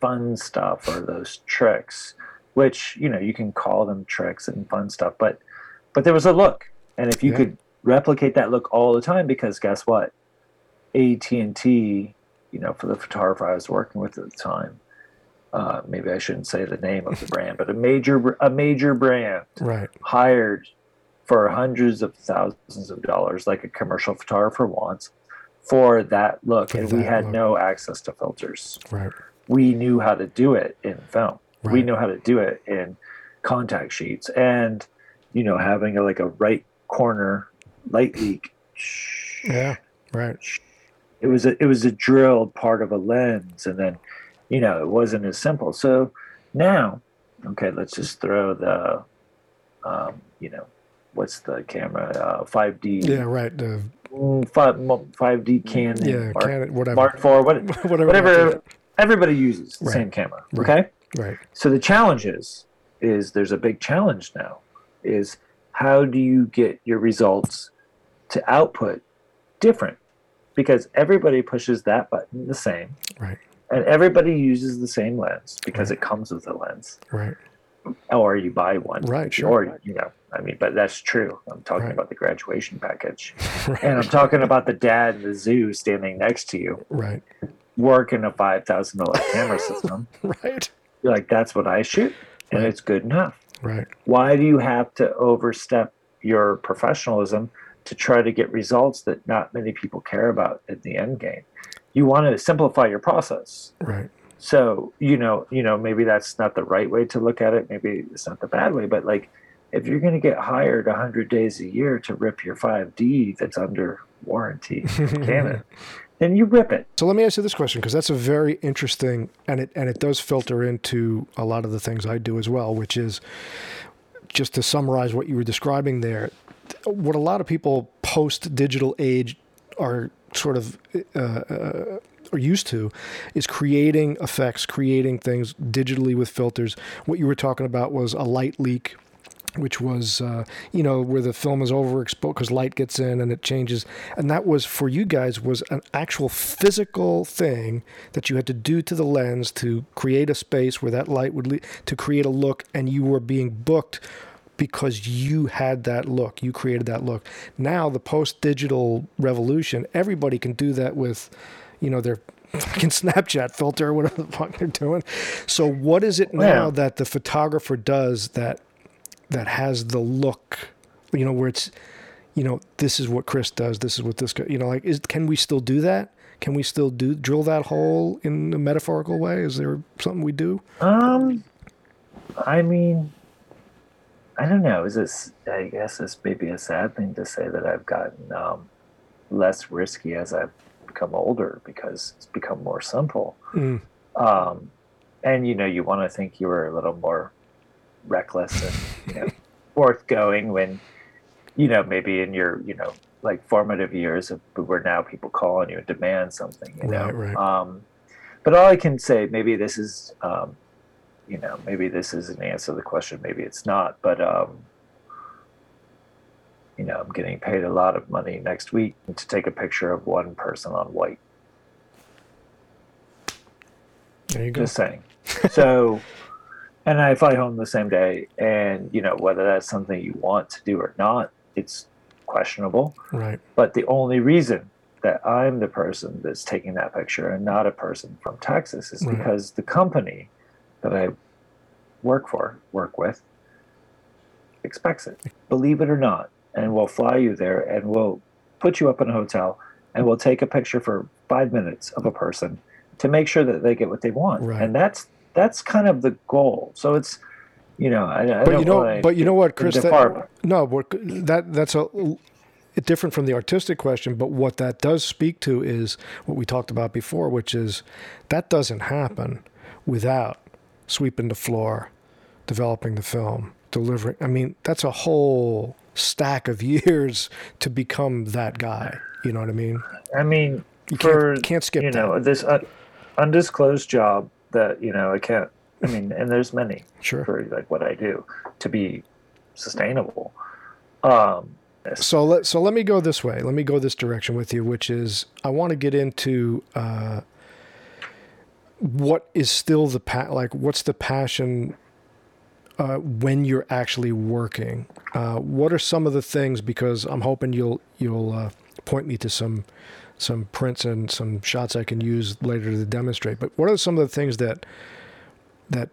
fun stuff or those tricks, which, you know, you can call them tricks and fun stuff, but but there was a look. And if you Yeah. could replicate that look all the time, because guess what? AT&T, you know, for the photographer I was working with at the time, uh, maybe I shouldn't say the name of the brand, but a major a major brand Right. hired for hundreds of thousands of dollars, like a commercial photographer wants, for that look, For and we had look. no access to filters. Right. We knew how to do it in film. We know how to do it in contact sheets, and you know, having a, like a right corner light leak. Yeah. Right. it was a it was a drilled part of a lens and then you know it wasn't as simple so now okay let's just throw the um, you know what's the camera uh, 5d Yeah. Right. The, mm, five, 5d canon yeah. mark, Can, whatever. mark 4 what, whatever. whatever everybody uses the Right. same camera Right. okay Right. so the challenge is is there's a big challenge now is how do you get your results to output different because everybody pushes that button the same. Right. And everybody uses the same lens because Right. it comes with the lens. Right. Or you buy one. Right, sure. Or, you know, I mean, but that's true. I'm talking Right. about the graduation package. Right. And I'm talking about the dad in the zoo standing next to you right. working a $5,000 camera system. Right. You're like, that's what I shoot. And Right. it's good enough. Right. Why do you have to overstep your professionalism to try to get results that not many people care about in the end game? You want to simplify your process. Right. So, you know, you know, maybe that's not the right way to look at it. Maybe it's not the bad way, but like if you're going to get hired 100 days a year to rip your 5D that's under warranty from Canon, then you rip it. So let me ask you this question because that's a very interesting and it and it does filter into a lot of the things I do as well, which is just to summarize what you were describing there. What a lot of people post digital age are sort of uh, uh, are used to is creating effects, creating things digitally with filters. What you were talking about was a light leak which was uh, you know where the film is overexposed because light gets in and it changes. And that was for you guys was an actual physical thing that you had to do to the lens to create a space where that light would le- to create a look and you were being booked because you had that look. You created that look. Now the post digital revolution everybody can do that with you know their fucking snapchat filter or whatever the fuck they're doing. So what is it now Yeah. that the photographer does that that has the look, you know, where it's, you know, this is what Chris does, this is what this guy, you know, like, is can we still do that? Can we still do drill that hole in a metaphorical way? Is there something we do? Um, I mean, I don't know. Is this? I guess it's maybe a sad thing to say that I've gotten um, less risky as I've become older because it's become more simple. Mm, Um, and you know, you want to think you were a little more reckless and you know forthgoing when you know maybe in your you know like formative years of where now people call on you and demand something you know Right, right. um but all i can say maybe this is um you know maybe this is an answer to the question maybe it's not but um you know i'm getting paid a lot of money next week to take a picture of one person on white there you go. Just saying. So, and I fly home the same day, and you know whether that's something you want to do or not, it's questionable. Right. But the only reason that I'm the person that's taking that picture and not a person from Texas is Right. because the company that I work for, work with, expects it. Believe it or not, and we'll fly you there, and we'll put you up in a hotel, and we'll take a picture for five minutes of a person to make sure that they get what they want, Right. and that's that's kind of the goal. So it's, you know, I, I But don't you know, but you know what, Chris? That, no, that that's a different from the artistic question. But what that does speak to is what we talked about before, which is that doesn't happen without sweeping the floor, developing the film, delivering. I mean, that's a whole stack of years to become that guy. You know what I mean? I mean, You for can't can't skip you that. know this uh, undisclosed job that you know I can't. I mean, and there's many Sure. for like what I do to be sustainable. Um, So let so let me go this way. Let me go this direction with you, which is I want to get into uh, what is still the pa- like what's the passion uh, when you're actually working. Uh, what are some of the things? Because I'm hoping you'll you'll uh, point me to some some prints and some shots I can use later to demonstrate. But what are some of the things that that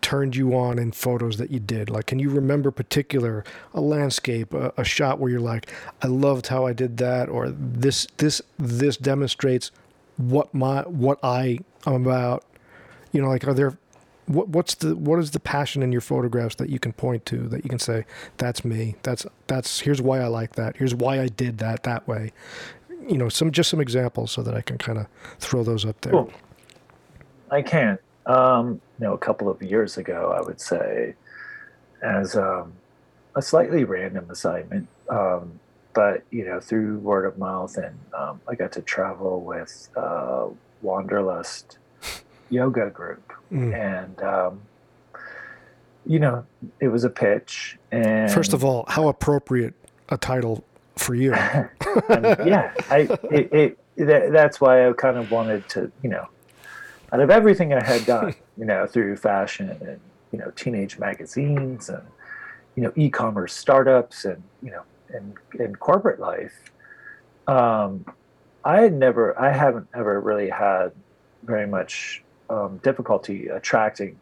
turned you on in photos that you did? Like, can you remember particular a landscape, a, a shot where you're like, I loved how I did that, or this this this demonstrates what my what I am about. You know, like, are there what what's the what is the passion in your photographs that you can point to that you can say that's me that's that's here's why I like that here's why I did that that way you know some just some examples so that I can kind of throw those up there Cool. I can. Um, you know, a couple of years ago, I would say, as um, a slightly random assignment, um, but you know, through word of mouth, and um, I got to travel with uh, Wanderlust yoga group, Mm. and um, you know, it was a pitch. And First of all, how appropriate a title for you. and yeah, I it, it that, that's why I kind of wanted to, you know, out of everything I had done, you know, through fashion and you know teenage magazines and you know e-commerce startups and you know and and corporate life, um, I had never, I haven't ever really had very much um, difficulty attracting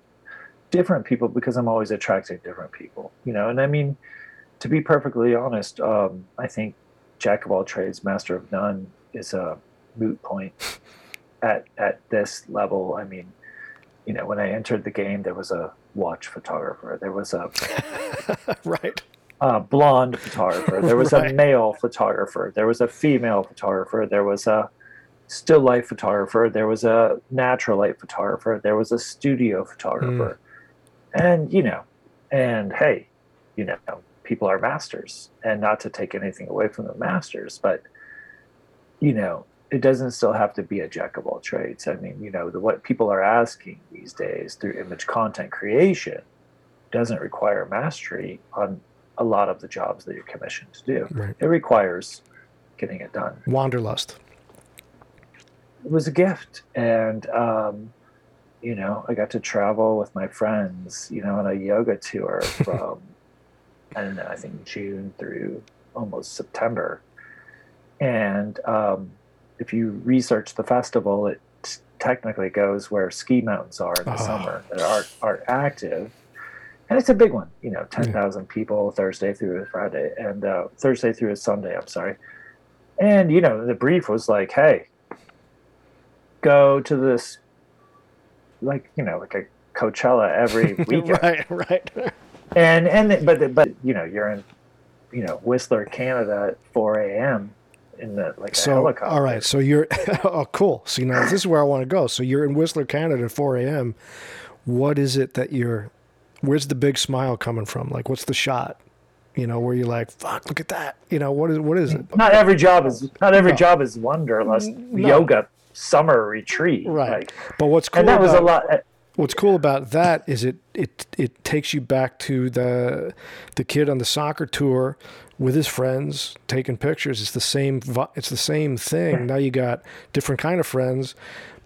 different people because I'm always attracting different people, you know. And I mean, to be perfectly honest, um, I think jack of all trades, master of none is a moot point at at this level. I mean, you know, when I entered the game, there was a watch photographer, there was a right. a blonde photographer, there was Right. a male photographer, there was a female photographer, there was a still life photographer, there was a natural light photographer, there was a studio photographer, and you know, and hey, you know, people are masters, and not to take anything away from the masters, but you know, it doesn't still have to be a jack of all trades. I mean, you know, the, what people are asking these days through image content creation doesn't require mastery on a lot of the jobs that you're commissioned to do. Right. It requires getting it done. Wanderlust. It was a gift, and um, you know, I got to travel with my friends, you know, on a yoga tour from Know, I think June through almost September. And um, if you research the festival, it technically goes where ski mountains are in the Oh. summer that are are active, and it's a big one. You know, ten thousand people Thursday through a Friday, and uh, Thursday through a Sunday. I'm sorry. And you know, the brief was like, "Hey, go to this, like you know, like a Coachella every weekend." right, right. And and but but you know you're in you know Whistler, Canada at 4 a.m. in the like So, helicopter. all right. So you're, oh, cool. See, now this is where I want to go. So you're in Whistler, Canada at 4 a.m. What is it that you're, where's the big smile coming from? Like, what's the shot? You know, where you're like, fuck, look at that. You know, what is, what is it? Not every job is not every No. job is wanderlust No. yoga summer retreat. Right. Like, But what's cool and that was a about- lot. What's cool about that is it it it takes you back to the the kid on the soccer tour with his friends taking pictures. It's the same it's the same thing. Now you got different kind of friends,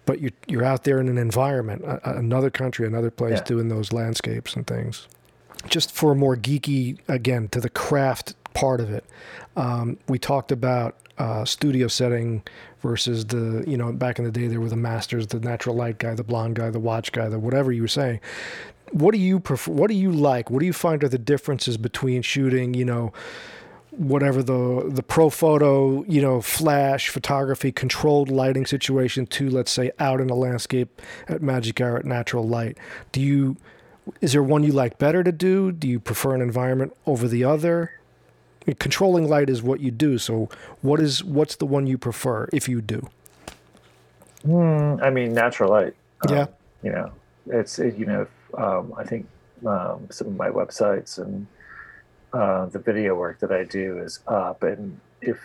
but you you're out there in an environment, another country, another place, Yeah. doing those landscapes and things. Just for a more geeky again to the craft part of it, um, we talked about uh, studio setting versus the you know back in the day there were the masters, the natural light guy, the blonde guy, the watch guy, the whatever you were saying. What do you prefer? What do you like? What do you find are the differences between shooting you know whatever the the pro photo you know flash photography controlled lighting situation to let's say out in a landscape at magic hour at natural light do you is there one you like better to do do you prefer an environment over the other controlling light is what you do so what is what's the one you prefer if you do Hmm, I mean, natural light. um, Yeah. You know, it's it, you know, um, I think um, some of my websites and uh, the video work that I do is up, and if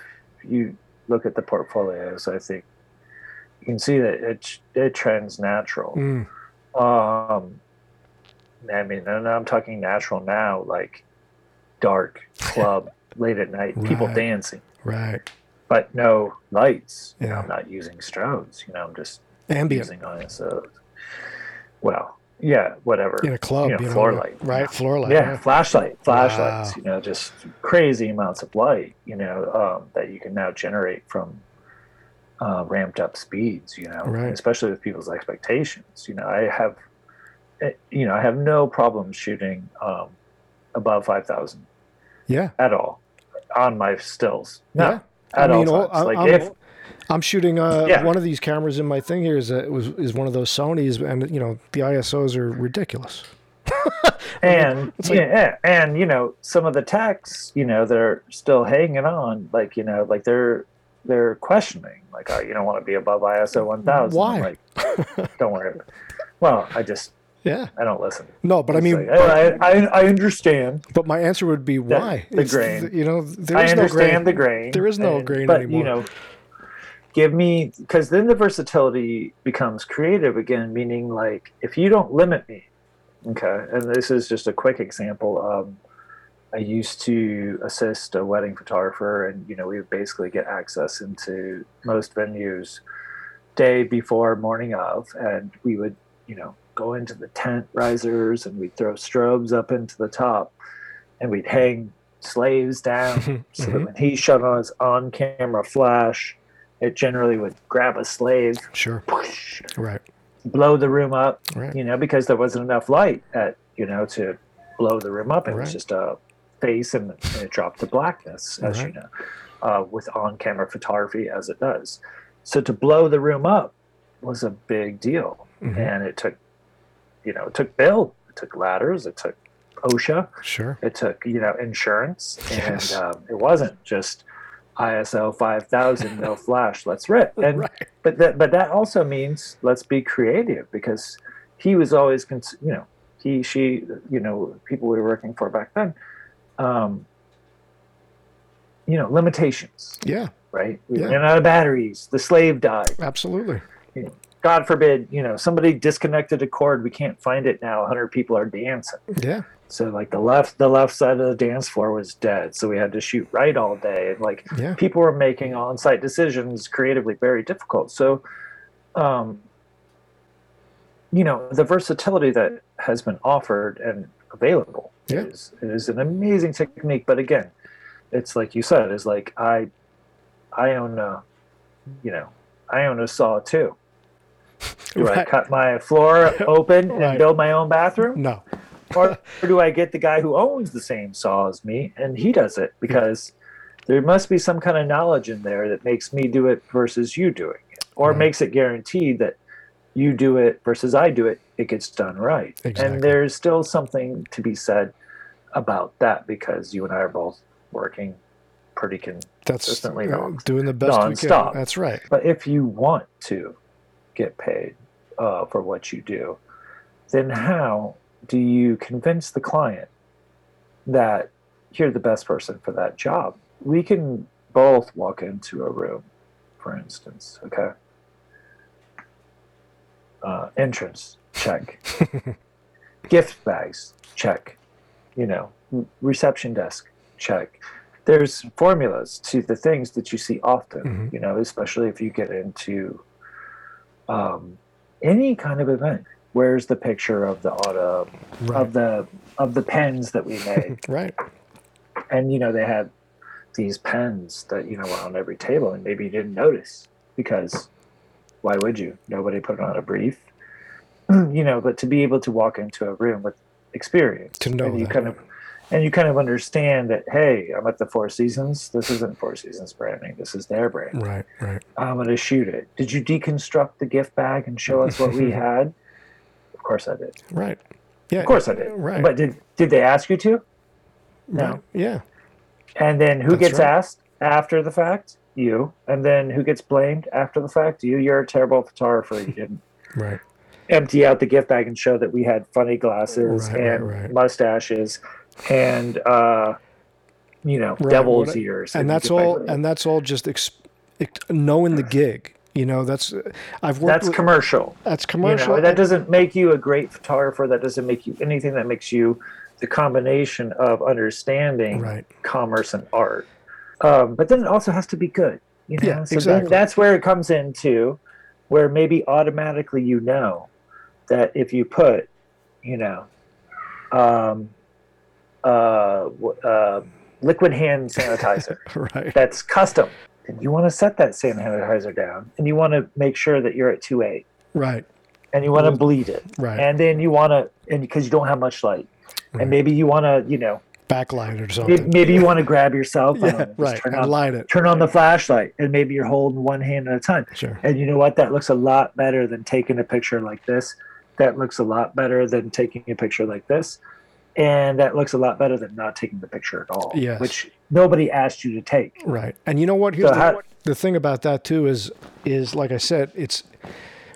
you look at the portfolios, I think you can see that it it trends natural. Mm, Um, I mean, and I'm talking natural now, like dark club, late at night, people dancing, right but no lights. You know, Yeah. I'm not using strobes. You know, I'm just ambient using ISOs. Well, yeah, whatever. in a club you know, you know, floor light. right floor light Yeah, flashlight, flashlights. Wow. You know, just crazy amounts of light. You know, um, that you can now generate from uh, ramped up speeds. You know, Right. especially with people's expectations. You know, I have, eh, you know, I have no problem shooting um, above five thousand yeah at all on my stills. No, Yeah. at I mean, all all- times. I'm, like I'm, if I'm shooting uh, Yeah. one of these cameras in my thing here is a, was is one of those Sony's, and you know the ISOs are ridiculous. and like- yeah, and you know some of the techs you know they're still hanging on like you know like they're they're questioning like oh you don't want to be above iso 1000 Why? I'm like don't worry well i just Yeah, i don't listen no, but I mean, like, I, I i understand but my answer would be why the It's grain. You know, there is i is no understand grain. the grain There is no and- grain but anymore. you know give me because then the versatility becomes creative again meaning like if you don't limit me okay and this is just a quick example um, I used to assist a wedding photographer, and you know we would basically get access into most venues day before, morning of, and we would you know go into the tent risers and we'd throw strobes up into the top, and we'd hang slaves down so that when he shut on his on-camera flash, it generally would grab a slave, Sure. whoosh, Right. blow the room up, Right. you know, because there wasn't enough light at, you know, to blow the room up. It Right. was just a face and, and it dropped to blackness, as Right. you know, uh, with on camera photography as it does. So to blow the room up was a big deal. Mhm. And it took, you know, it took Bill, it took ladders, it took OSHA, Sure. it took, you know, insurance. Yes. And um, it wasn't just ISO 5000, no flash, let's rip. And right. but that but that also means let's be creative because he was always cons- you know he she you know people we were working for back then um you know limitations Yeah. right we Yeah. ran out of batteries the slave died Absolutely. God forbid you know somebody disconnected a cord we can't find it now. 100 people are dancing. Yeah. so like the left the left side of the dance floor was dead. So we had to shoot right all day. And like Yeah. people were making on-site decisions creatively very difficult. So um you know the versatility that has been offered and available Yeah. is is an amazing technique. But again it's like you said is like i i own a you know i own a saw too do i cut my floor open Right. and build my own bathroom No. or, or do I get the guy who owns the same saw as me and he does it? Because there must be some kind of knowledge in there that makes me do it versus you doing it, or Right. makes it guaranteed that you do it versus I do it, it gets done right. Exactly. And there's still something to be said about that because you and I are both working pretty con. That's Consistently uh, doing the best we can. That's right. But if you want to get paid uh, for what you do, then how do you convince the client that you're the best person for that job? We can both walk into a room, for instance, okay? Uh, entrance, check. Gift bags, check. You know, reception desk, check. There's formulas to the things that you see often, Mhm. you know, especially if you get into um, any kind of event. Where's the picture of the auto Right. of the of the pens that we made? right. and you know they had these pens that you know were on every table, and maybe you didn't notice because why would you? Nobody put it on a brief, you know. But to be able to walk into a room with experience, To know and you that. kind of and you kind of understand that hey, I'm at the Four Seasons. This isn't Four Seasons branding. This is their brand. Right. Right. I'm going to shoot it. Did you deconstruct the gift bag and show us what we had? Of course I did. Right. Yeah. Of course I did. Right. But did did they ask you to? no. Right. Yeah. And then who That's gets right. asked after the fact? You. And then who gets blamed after the fact? You. You're a terrible photographer. You didn't Right. empty out the gift bag and show that we had funny glasses Right, and mustaches and uh, you know Right, devil's what- ears. and you that's all and that's all just ex- knowing the gig you know that's i've worked that's with, commercial. that's You commercial know, that doesn't make you a great photographer. That doesn't make you anything. That makes you the combination of understanding right commerce and art. Um, but then it also has to be good. You know? Yeah, so exactly. then that's where it comes into where maybe automatically you know that if you put, you know, um, uh, uh, liquid hand sanitizer. Right. That's custom, and you want to set that sanitizer down, and you want to make sure that you're at two eight, right. And you want to bleed it, right. And then you want to, and because you don't have much light, Right. and maybe you want to, you know, backlight or something. maybe you want to grab your cell phone, yeah and just right turn on light it. turn on the flashlight and maybe you're holding one hand at a time. Sure. And you know what? That looks a lot better than taking a picture like this. That looks a lot better than taking a picture like this and that looks a lot better than not taking the picture at all Yes. which nobody asked you to take. Right. And you know what? Here's So the, how- the thing about that too is is like i said it's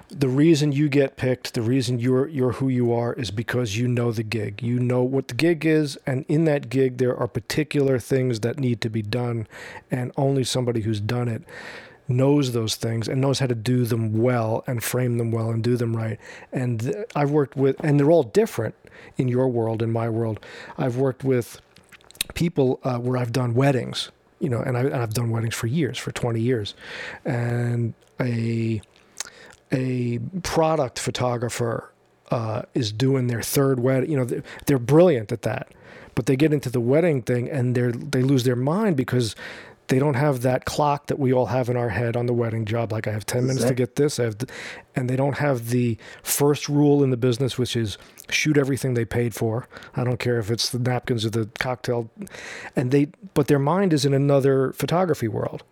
the reason you get picked the reason you're you're who you are is because you know the gig. You know what the gig is and in that gig there are particular things that need to be done and only somebody who's done it knows those things and knows how to do them well and frame them well and do them right. And i've worked with and they're all different in your world in my world i've worked with people uh, where I've done weddings, you know, and, I, I've done weddings for years, for 20 years, and a a product photographer uh, is doing their third wedding. You know, they're, they're brilliant at that, but they get into the wedding thing and they're they lose their mind because they don't have that clock that we all have in our head on the wedding job. Like I have 10 minutes to get this. I have, th- and they don't have the first rule in the business, which is shoot everything they paid for. I don't care if it's the napkins or the cocktail. And they, but their mind is in another photography world.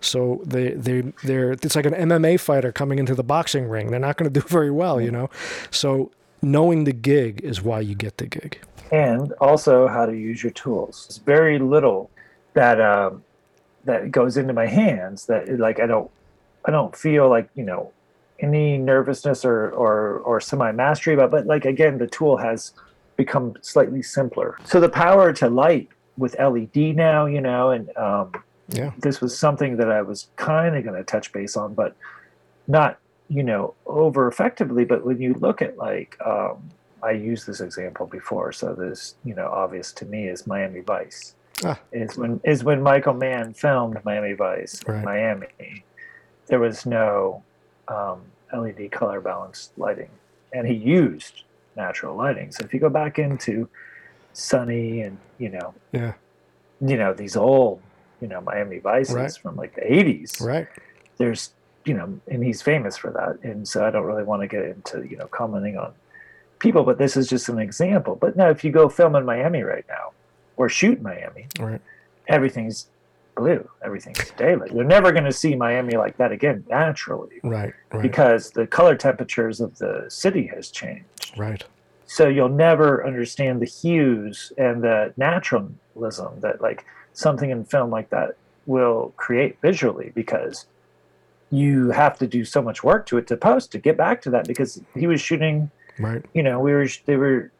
So they they they're it's like an MMA fighter coming into the boxing ring. They're not going to do very well, you know. So knowing the gig is why you get the gig. And also how to use your tools. It's very little that um, that goes into my hands that like I don't I don't feel like you know any nervousness or or or semi mastery about but like again the tool has become slightly simpler so the power to light with led now you know and um, Yeah. this was something that i was kind of going to touch base on but not you know over effectively but when you look at like um, i used this example before so this you know obvious to me is miami vice Ah. is when is when michael mann filmed miami vice in miami there was no um, led color balanced lighting and he used natural lighting so if you go back into sunny and you know Yeah. you know these old you know miami vices Right. from like the 80s Right. there's you know and he's famous for that and so i don't really want to get into you know commenting on people but this is just an example but now if you go film in miami right now or shoot miami Right. everything's blue everything's daylight you're never going to see miami like that again naturally Right. Right. because the color temperatures of the city has changed Right. so you'll never understand the hues and the naturalism that like something in film like that will create visually because you have to do so much work to it to post to get back to that because he was shooting Right. you know we were they were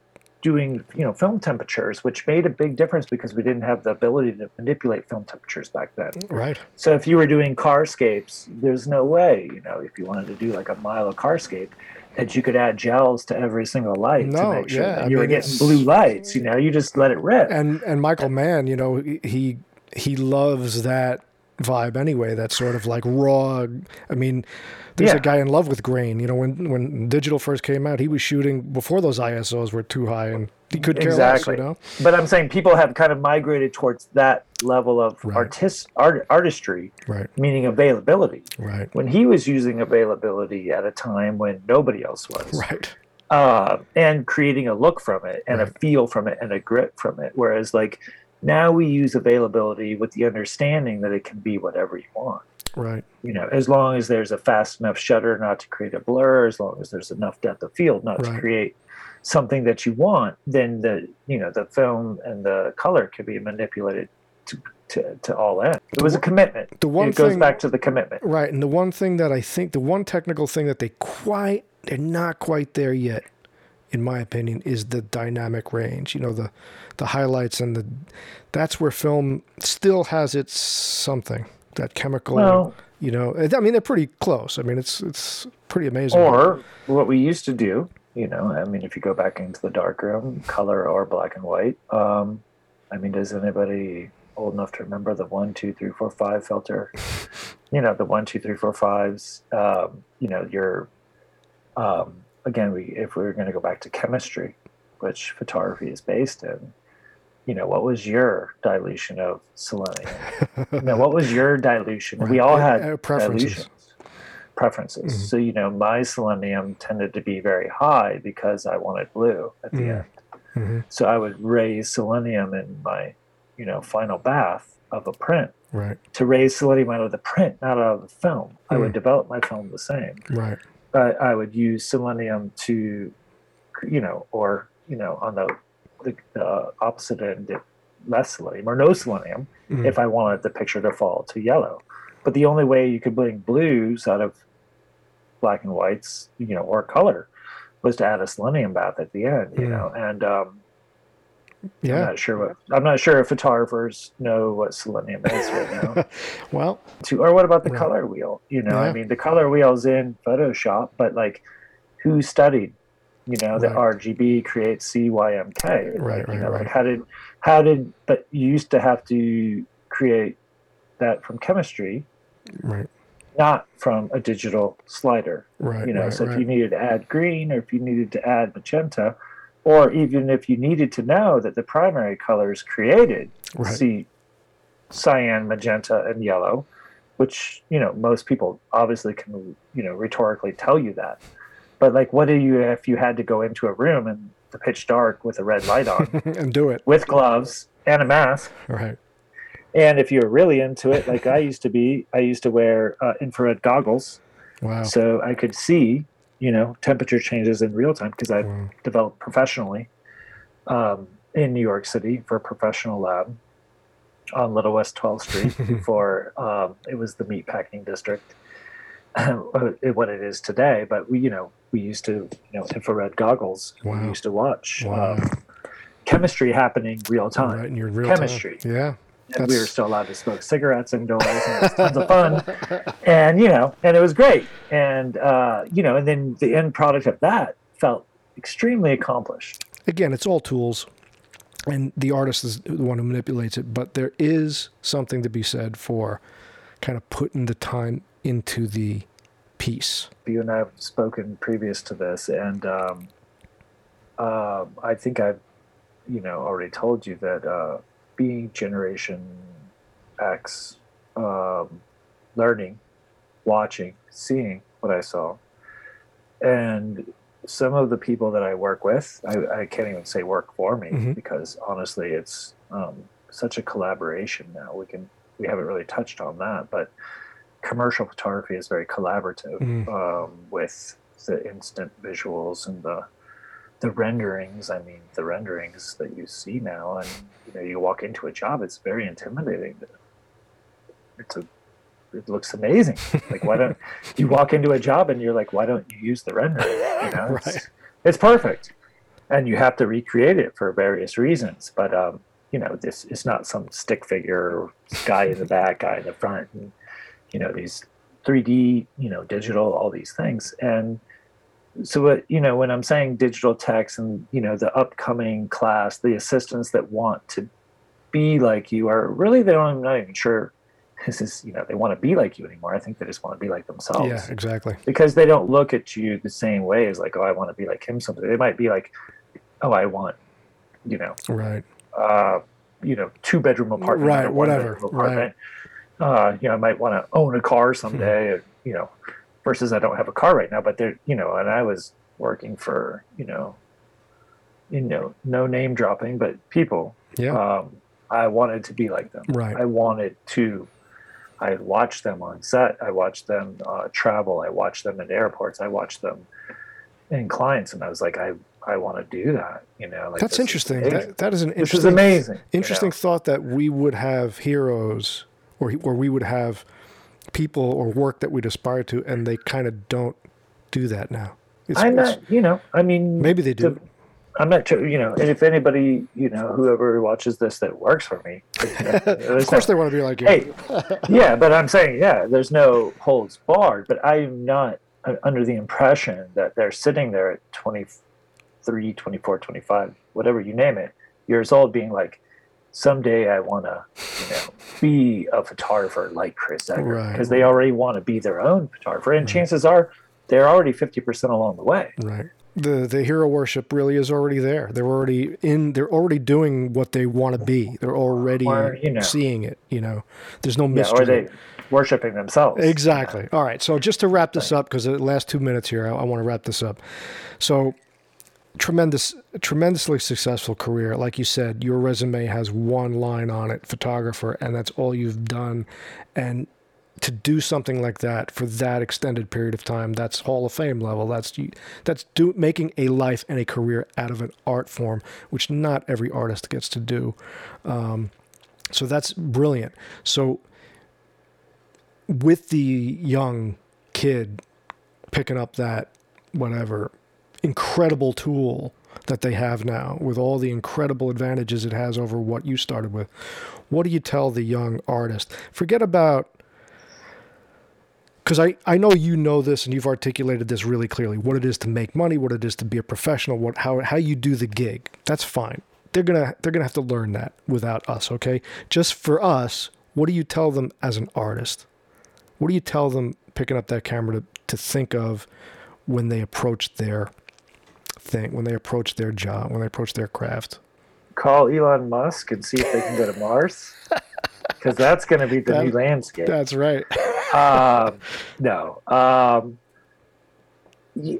doing you know film temperatures which made a big difference because we didn't have the ability to manipulate film temperatures back then Right. so if you were doing carscapes, there's no way, you know, if you wanted to do like a mile of carscape, that you could add gels to every single light No, to make sure yeah, that I you were mean, getting it's- blue lights. You know, you just let it rip. And and Michael Mann, you know, he he loves that vibe anyway. That sort of like raw. I mean, there's Yeah. a guy in love with grain. You know, when when digital first came out, he was shooting before those ISOs were too high, and he could care Exactly. less. You know. But I'm saying people have kind of migrated towards that level of Right. artist art, artistry, Right. meaning availability. Right. When he was using availability at a time when nobody else was, Right. uh, and creating a look from it and a feel from it and a grip from it. Whereas, like now, we use availability with the understanding that it can be whatever you want. Right. You know, as long as there's a fast enough shutter not to create a blur, as long as there's enough depth of field not Right. to create something that you want, then the you know the film and the color can be manipulated to to, to all ends. It was a commitment. The one it goes thing- back to the commitment. Right. And the one thing that I think, the one technical thing that they quite, they're not quite there yet, in my opinion, is the dynamic range. You know, the the highlights and the that's where film still has its something. That chemical. Well, you know, I mean, they're pretty close. I mean, it's it's pretty amazing. Or what we used to do, you know, I mean, if you go back into the darkroom, color or black and white. Um, I mean, does anybody old enough to remember the one, two, three, four, five filter? you know, the one, two, three, four, fives. Um, you know, your um, again, we if we were going to go back to chemistry, which photography is based in. You know, what was your dilution of selenium? you know, what was your dilution? We all Uh, had uh, preferences. dilutions preferences. Mhm. So, you know, my selenium tended to be very high because I wanted blue at the Mm. end. hmm So I would raise selenium in my, you know, final bath of a print Right. to raise selenium out of the print, not out of the film. I would Mm. develop my film the same. Right. I, I would use selenium to, you know, or, you know, on the, the, the opposite end, less selenium or no selenium Mhm. if I wanted the picture to fall to yellow. But the only way you could bring blues out of black and whites, you know, or color, was to add a selenium bath at the end, you Mm. know. And um, I'm not sure what I'm not sure if photographers know what selenium is right now. Well, to, or what about the Right. color wheel? You know, I mean, the color wheel's in Photoshop, but like, who studied? You know, Right. RGB creates CYMK. Right, you right, know, right. like how did how did but you used to have to create that from chemistry Right. not from a digital slider Right. you know right, so right. if you needed to add green or if you needed to add magenta or even if you needed to know that the primary colors created Right. see cyan magenta and yellow which you know most people obviously can you know rhetorically tell you that but like what do you if you had to go into a room and the pitch dark with a red light on and do it. with gloves and a mask Right. and if you're really into it like i used to be i used to wear uh, infrared goggles Wow. so I could see, you know, temperature changes in real time because I Wow. developed professionally um, in New York City for a professional lab on Little West 12th Street before um, it was the meatpacking district, what it is today. But we, you know, we used to, you know, infrared goggles. Wow. We used to watch Wow. um, chemistry happening real time. Right. Real time. chemistry. Yeah. And we were still allowed to smoke cigarettes indoors, and it was tons of fun. And you know, and it was great. And uh, you know, and then the end product of that felt extremely accomplished. again, it's all tools, and the artist is the one who manipulates it. But there is something to be said for kind of putting the time into the piece. You and I have spoken previous to this, and um, uh, I think I've, you know, already told you that uh, being Generation X, um, learning, watching, seeing what I saw, and some of the people that I work with, I, I can't even say work for me Mhm. because honestly, it's um, such a collaboration now. We can we haven't really touched on that, but commercial photography is very collaborative Mhm. um, with the instant visuals and the the renderings. I mean, the renderings that you see now, and you know, you walk into a job, it's very intimidating. It's a it looks amazing. Like, why don't you walk into a job and you're like, why don't you use the render You know, it's, Right. it's perfect, and you have to recreate it for various reasons. But um, you know, this is not some stick figure guy in the back, guy in the front, and you know these 3D, you know, digital, all these things. And so, what you know, when I'm saying digital text and you know the upcoming class, the assistants that want to be like you are really they don't. I'm not even sure this is you know they want to be like you anymore. I think they just want to be like themselves Yeah, exactly. because they don't look at you the same way as like, oh, I want to be like him. Something they might be like, oh, I want, you know, Right. uh, you know, two bedroom apartment, Right, whatever, apartment. Uh, you know, I might want to own a car someday. or, you know, versus I don't have a car right now, but they're, you know, and I was working for, you know, you know, no name dropping, but people. Yeah. Um, I wanted to be like them. Right. I wanted to. I watched them on set. I watched them uh, travel. I watched them in airports. I watched them in clients, and I was like, I, I want to do that. You know, like That's interesting. That, that is an This interesting, is amazing. you interesting know? thought that we would have heroes, or or we would have people or work that we'd aspire to, and they kind of don't do that now. It's, I'm not, you know, I mean, maybe they do. to- I'm not sure, you know, and if anybody, you know, whoever watches this that works for me, of course, they want to be like you. hey, yeah, but I'm saying, yeah, there's no holds barred, but I'm not under the impression that they're sitting there at 23, 24, 25, whatever you name it, years old, being like, someday I want to, you know, be a photographer like Chris Right. because they already want to be their own photographer, and mm. chances are they're already 50% along the way. Right. The the hero worship really is already there. They're already in. They're already doing what they want to be. They're already Or, you know. seeing it. You know, there's no mystery. Yeah, or they worshiping themselves. Exactly. All right. So just to wrap this up, because the last two minutes here, I, I want to wrap this up. So tremendous, tremendously successful career. Like you said, your resume has one line on it, photographer, and that's all you've done. And to do something like that for that extended period of time, that's Hall of Fame level. That's that's do, making a life and a career out of an art form, which not every artist gets to do. Um, so that's brilliant. So with the young kid picking up that whatever incredible tool that they have now with all the incredible advantages it has over what you started with what do you tell the young artist forget about because I, I know you know this and you've articulated this really clearly what it is to make money what it is to be a professional what how, how you do the gig that's fine they're gonna they're gonna have to learn that without us. Okay, just for us, what do you tell them as an artist? What do you tell them picking up that camera to to think of when they approach their thing, when they approach their job, when they approach their craft? Call Elon Musk and see if they can go to Mars, because that's going to be the That- new landscape. That's right. um, no. Um,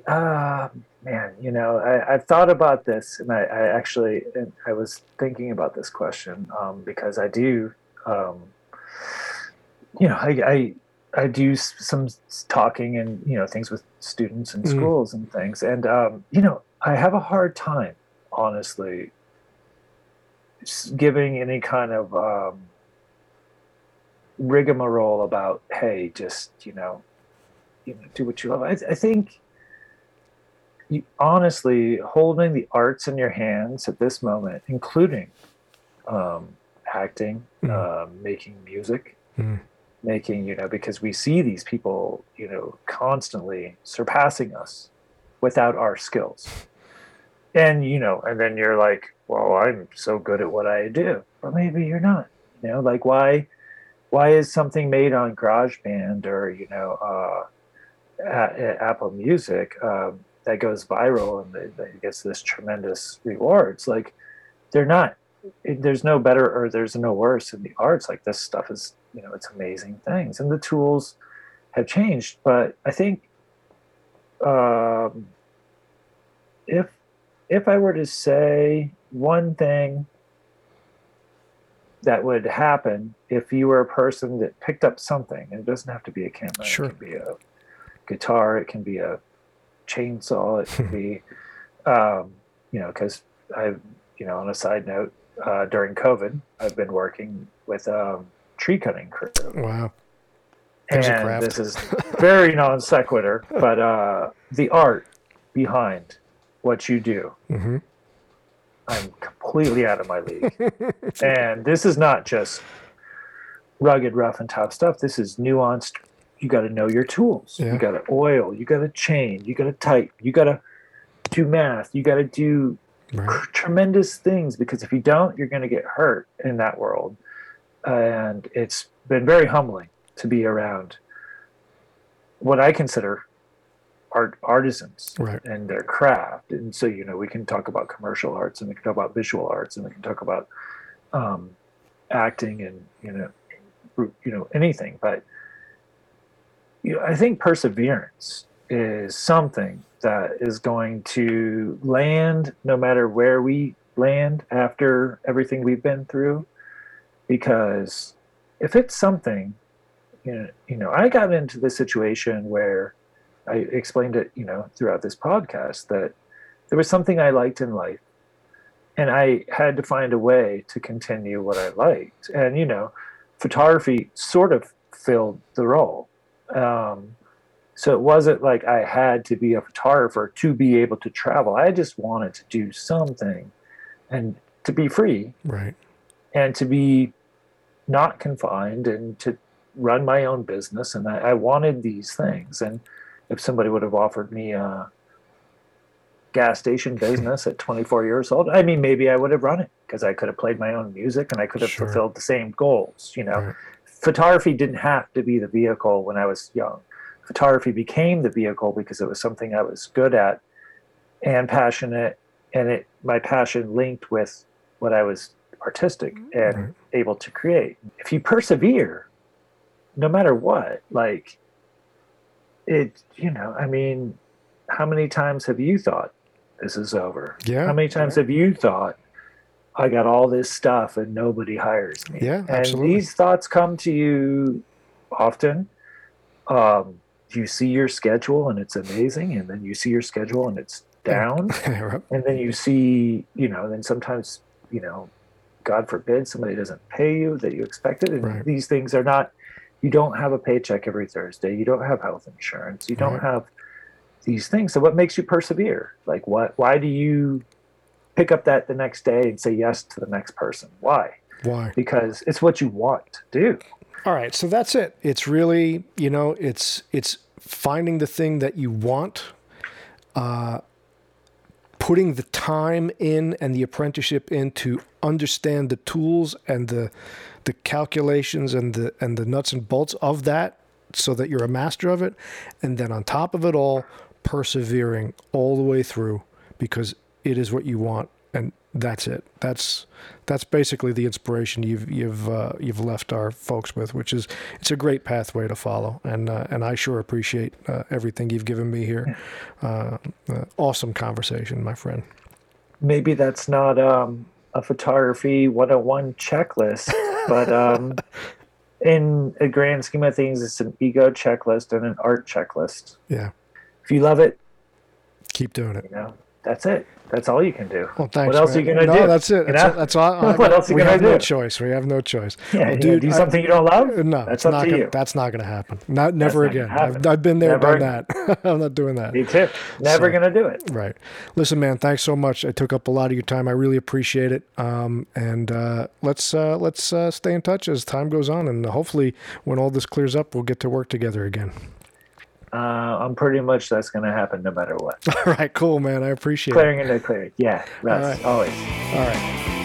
uh, man, you know, I, I've thought about this, and I, I actually, and I was thinking about this question um, because I do, um, you know, I, I, I do some talking and you know things with students and Mhm. schools and things, and um, you know, I have a hard time, honestly, giving any kind of um, rigmarole about hey just you know you know do what you love i, I think you honestly holding the arts in your hands at this moment including um, acting Mhm. um, making music Mhm. making you know because we see these people you know constantly surpassing us without our skills and you know and then you're like well i'm so good at what i do or maybe you're not you know like why why is something made on GarageBand or you know uh, a- Apple Music um, that goes viral and that gets this tremendous rewards? Like they're not. There's no better or there's no worse in the arts. Like this stuff is you know it's amazing things and the tools have changed. But I think um, if if I were to say one thing that would happen if you were a person that picked up something. And it doesn't have to be a camera. Sure. It can be a guitar. It can be a chainsaw. It can be, um, you know, because I've, you know, on a side note, uh, during COVID, I've been working with um, tree cutting crew. Wow. There's and this is very non sequitur, but uh, the art behind what you do hmm I'm completely out of my league. and this is not just rugged, rough, and tough stuff. This is nuanced. You got to know your tools. Yeah. You got to oil. You got to chain. You got to type. You got to do math. You got to do Right. tremendous things because if you don't, you're going to get hurt in that world. And it's been very humbling to be around what I consider art artisans Right. and their craft. And so, you know, we can talk about commercial arts and we can talk about visual arts and we can talk about um, acting and, you know, you know, anything. But you know, I think perseverance is something that is going to land no matter where we land after everything we've been through. Because if it's something, you know, you know, I got into the situation where I explained it, you know, throughout this podcast that there was something I liked in life and I had to find a way to continue what I liked. And, you know, photography sort of filled the role. Um, so it wasn't like I had to be a photographer to be able to travel. I just wanted to do something and to be free Right. and to be not confined and to run my own business. And I, I wanted these things. And if somebody would have offered me a gas station business at 24 years old, I mean, maybe I would have run it because I could have played my own music and I could have Sure. fulfilled the same goals. You know, Right. photography didn't have to be the vehicle when I was young. Photography became the vehicle because it was something I was good at and passionate, and it my passion linked with what I was artistic mm-hmm. and Right. able to create. If you persevere, no matter what, like it, you know, I mean, how many times have you thought this is over? Yeah. How many times have you thought I got all this stuff and nobody hires me? Yeah, and absolutely. these thoughts come to you often. Um, you see your schedule and it's amazing, and then you see your schedule and it's down, Right. and then you see, you know, then sometimes, you know, God forbid somebody doesn't pay you that you expected, and Right. these things are not. You don't have a paycheck every Thursday. You don't have health insurance. You don't have these things. So what makes you persevere? Like what? Why do you pick up that the next day and say yes to the next person? Why? Why? Because it's what you want to do. All right, so that's it. It's really, you know, it's it's finding the thing that you want, uh, putting the time in and the apprenticeship in to understand the tools and the the calculations and the and the nuts and bolts of that so that you're a master of it. And then on top of it all persevering all the way through because it is what you want that's it. That's that's basically the inspiration you've you've uh, you've left our folks with which is it's a great pathway to follow. And uh, and I sure appreciate uh, everything you've given me here. Uh, uh, awesome conversation my friend. Maybe that's not um, a photography 101 checklist but um, in a grand scheme of things it's an ego checklist and an art checklist. Yeah. If you love it keep doing it. you know that's it that's all you can do. Well, thanks. What else man. are you gonna no, do? that's it. You That's, know? that's all. What else are you gonna do? We have no choice. We have no choice. Yeah, Well, dude, do I- something you don't love. No, That's not. to Gonna, you. That's not going to happen. Not never again. I've, I've been there, Never. done that. I'm not doing that. Me too. Never So- gonna do it. Right. Listen, man. Thanks so much. I took up a lot of your time. I really appreciate it. Um, and uh, let's uh, let's uh, stay in touch as time goes on, and hopefully, when all this clears up, we'll get to work together again. Uh, I'm pretty much that's gonna happen no matter what. All right. Cool, man. I appreciate Clearing into clearing. Yeah, that's right. always. All right.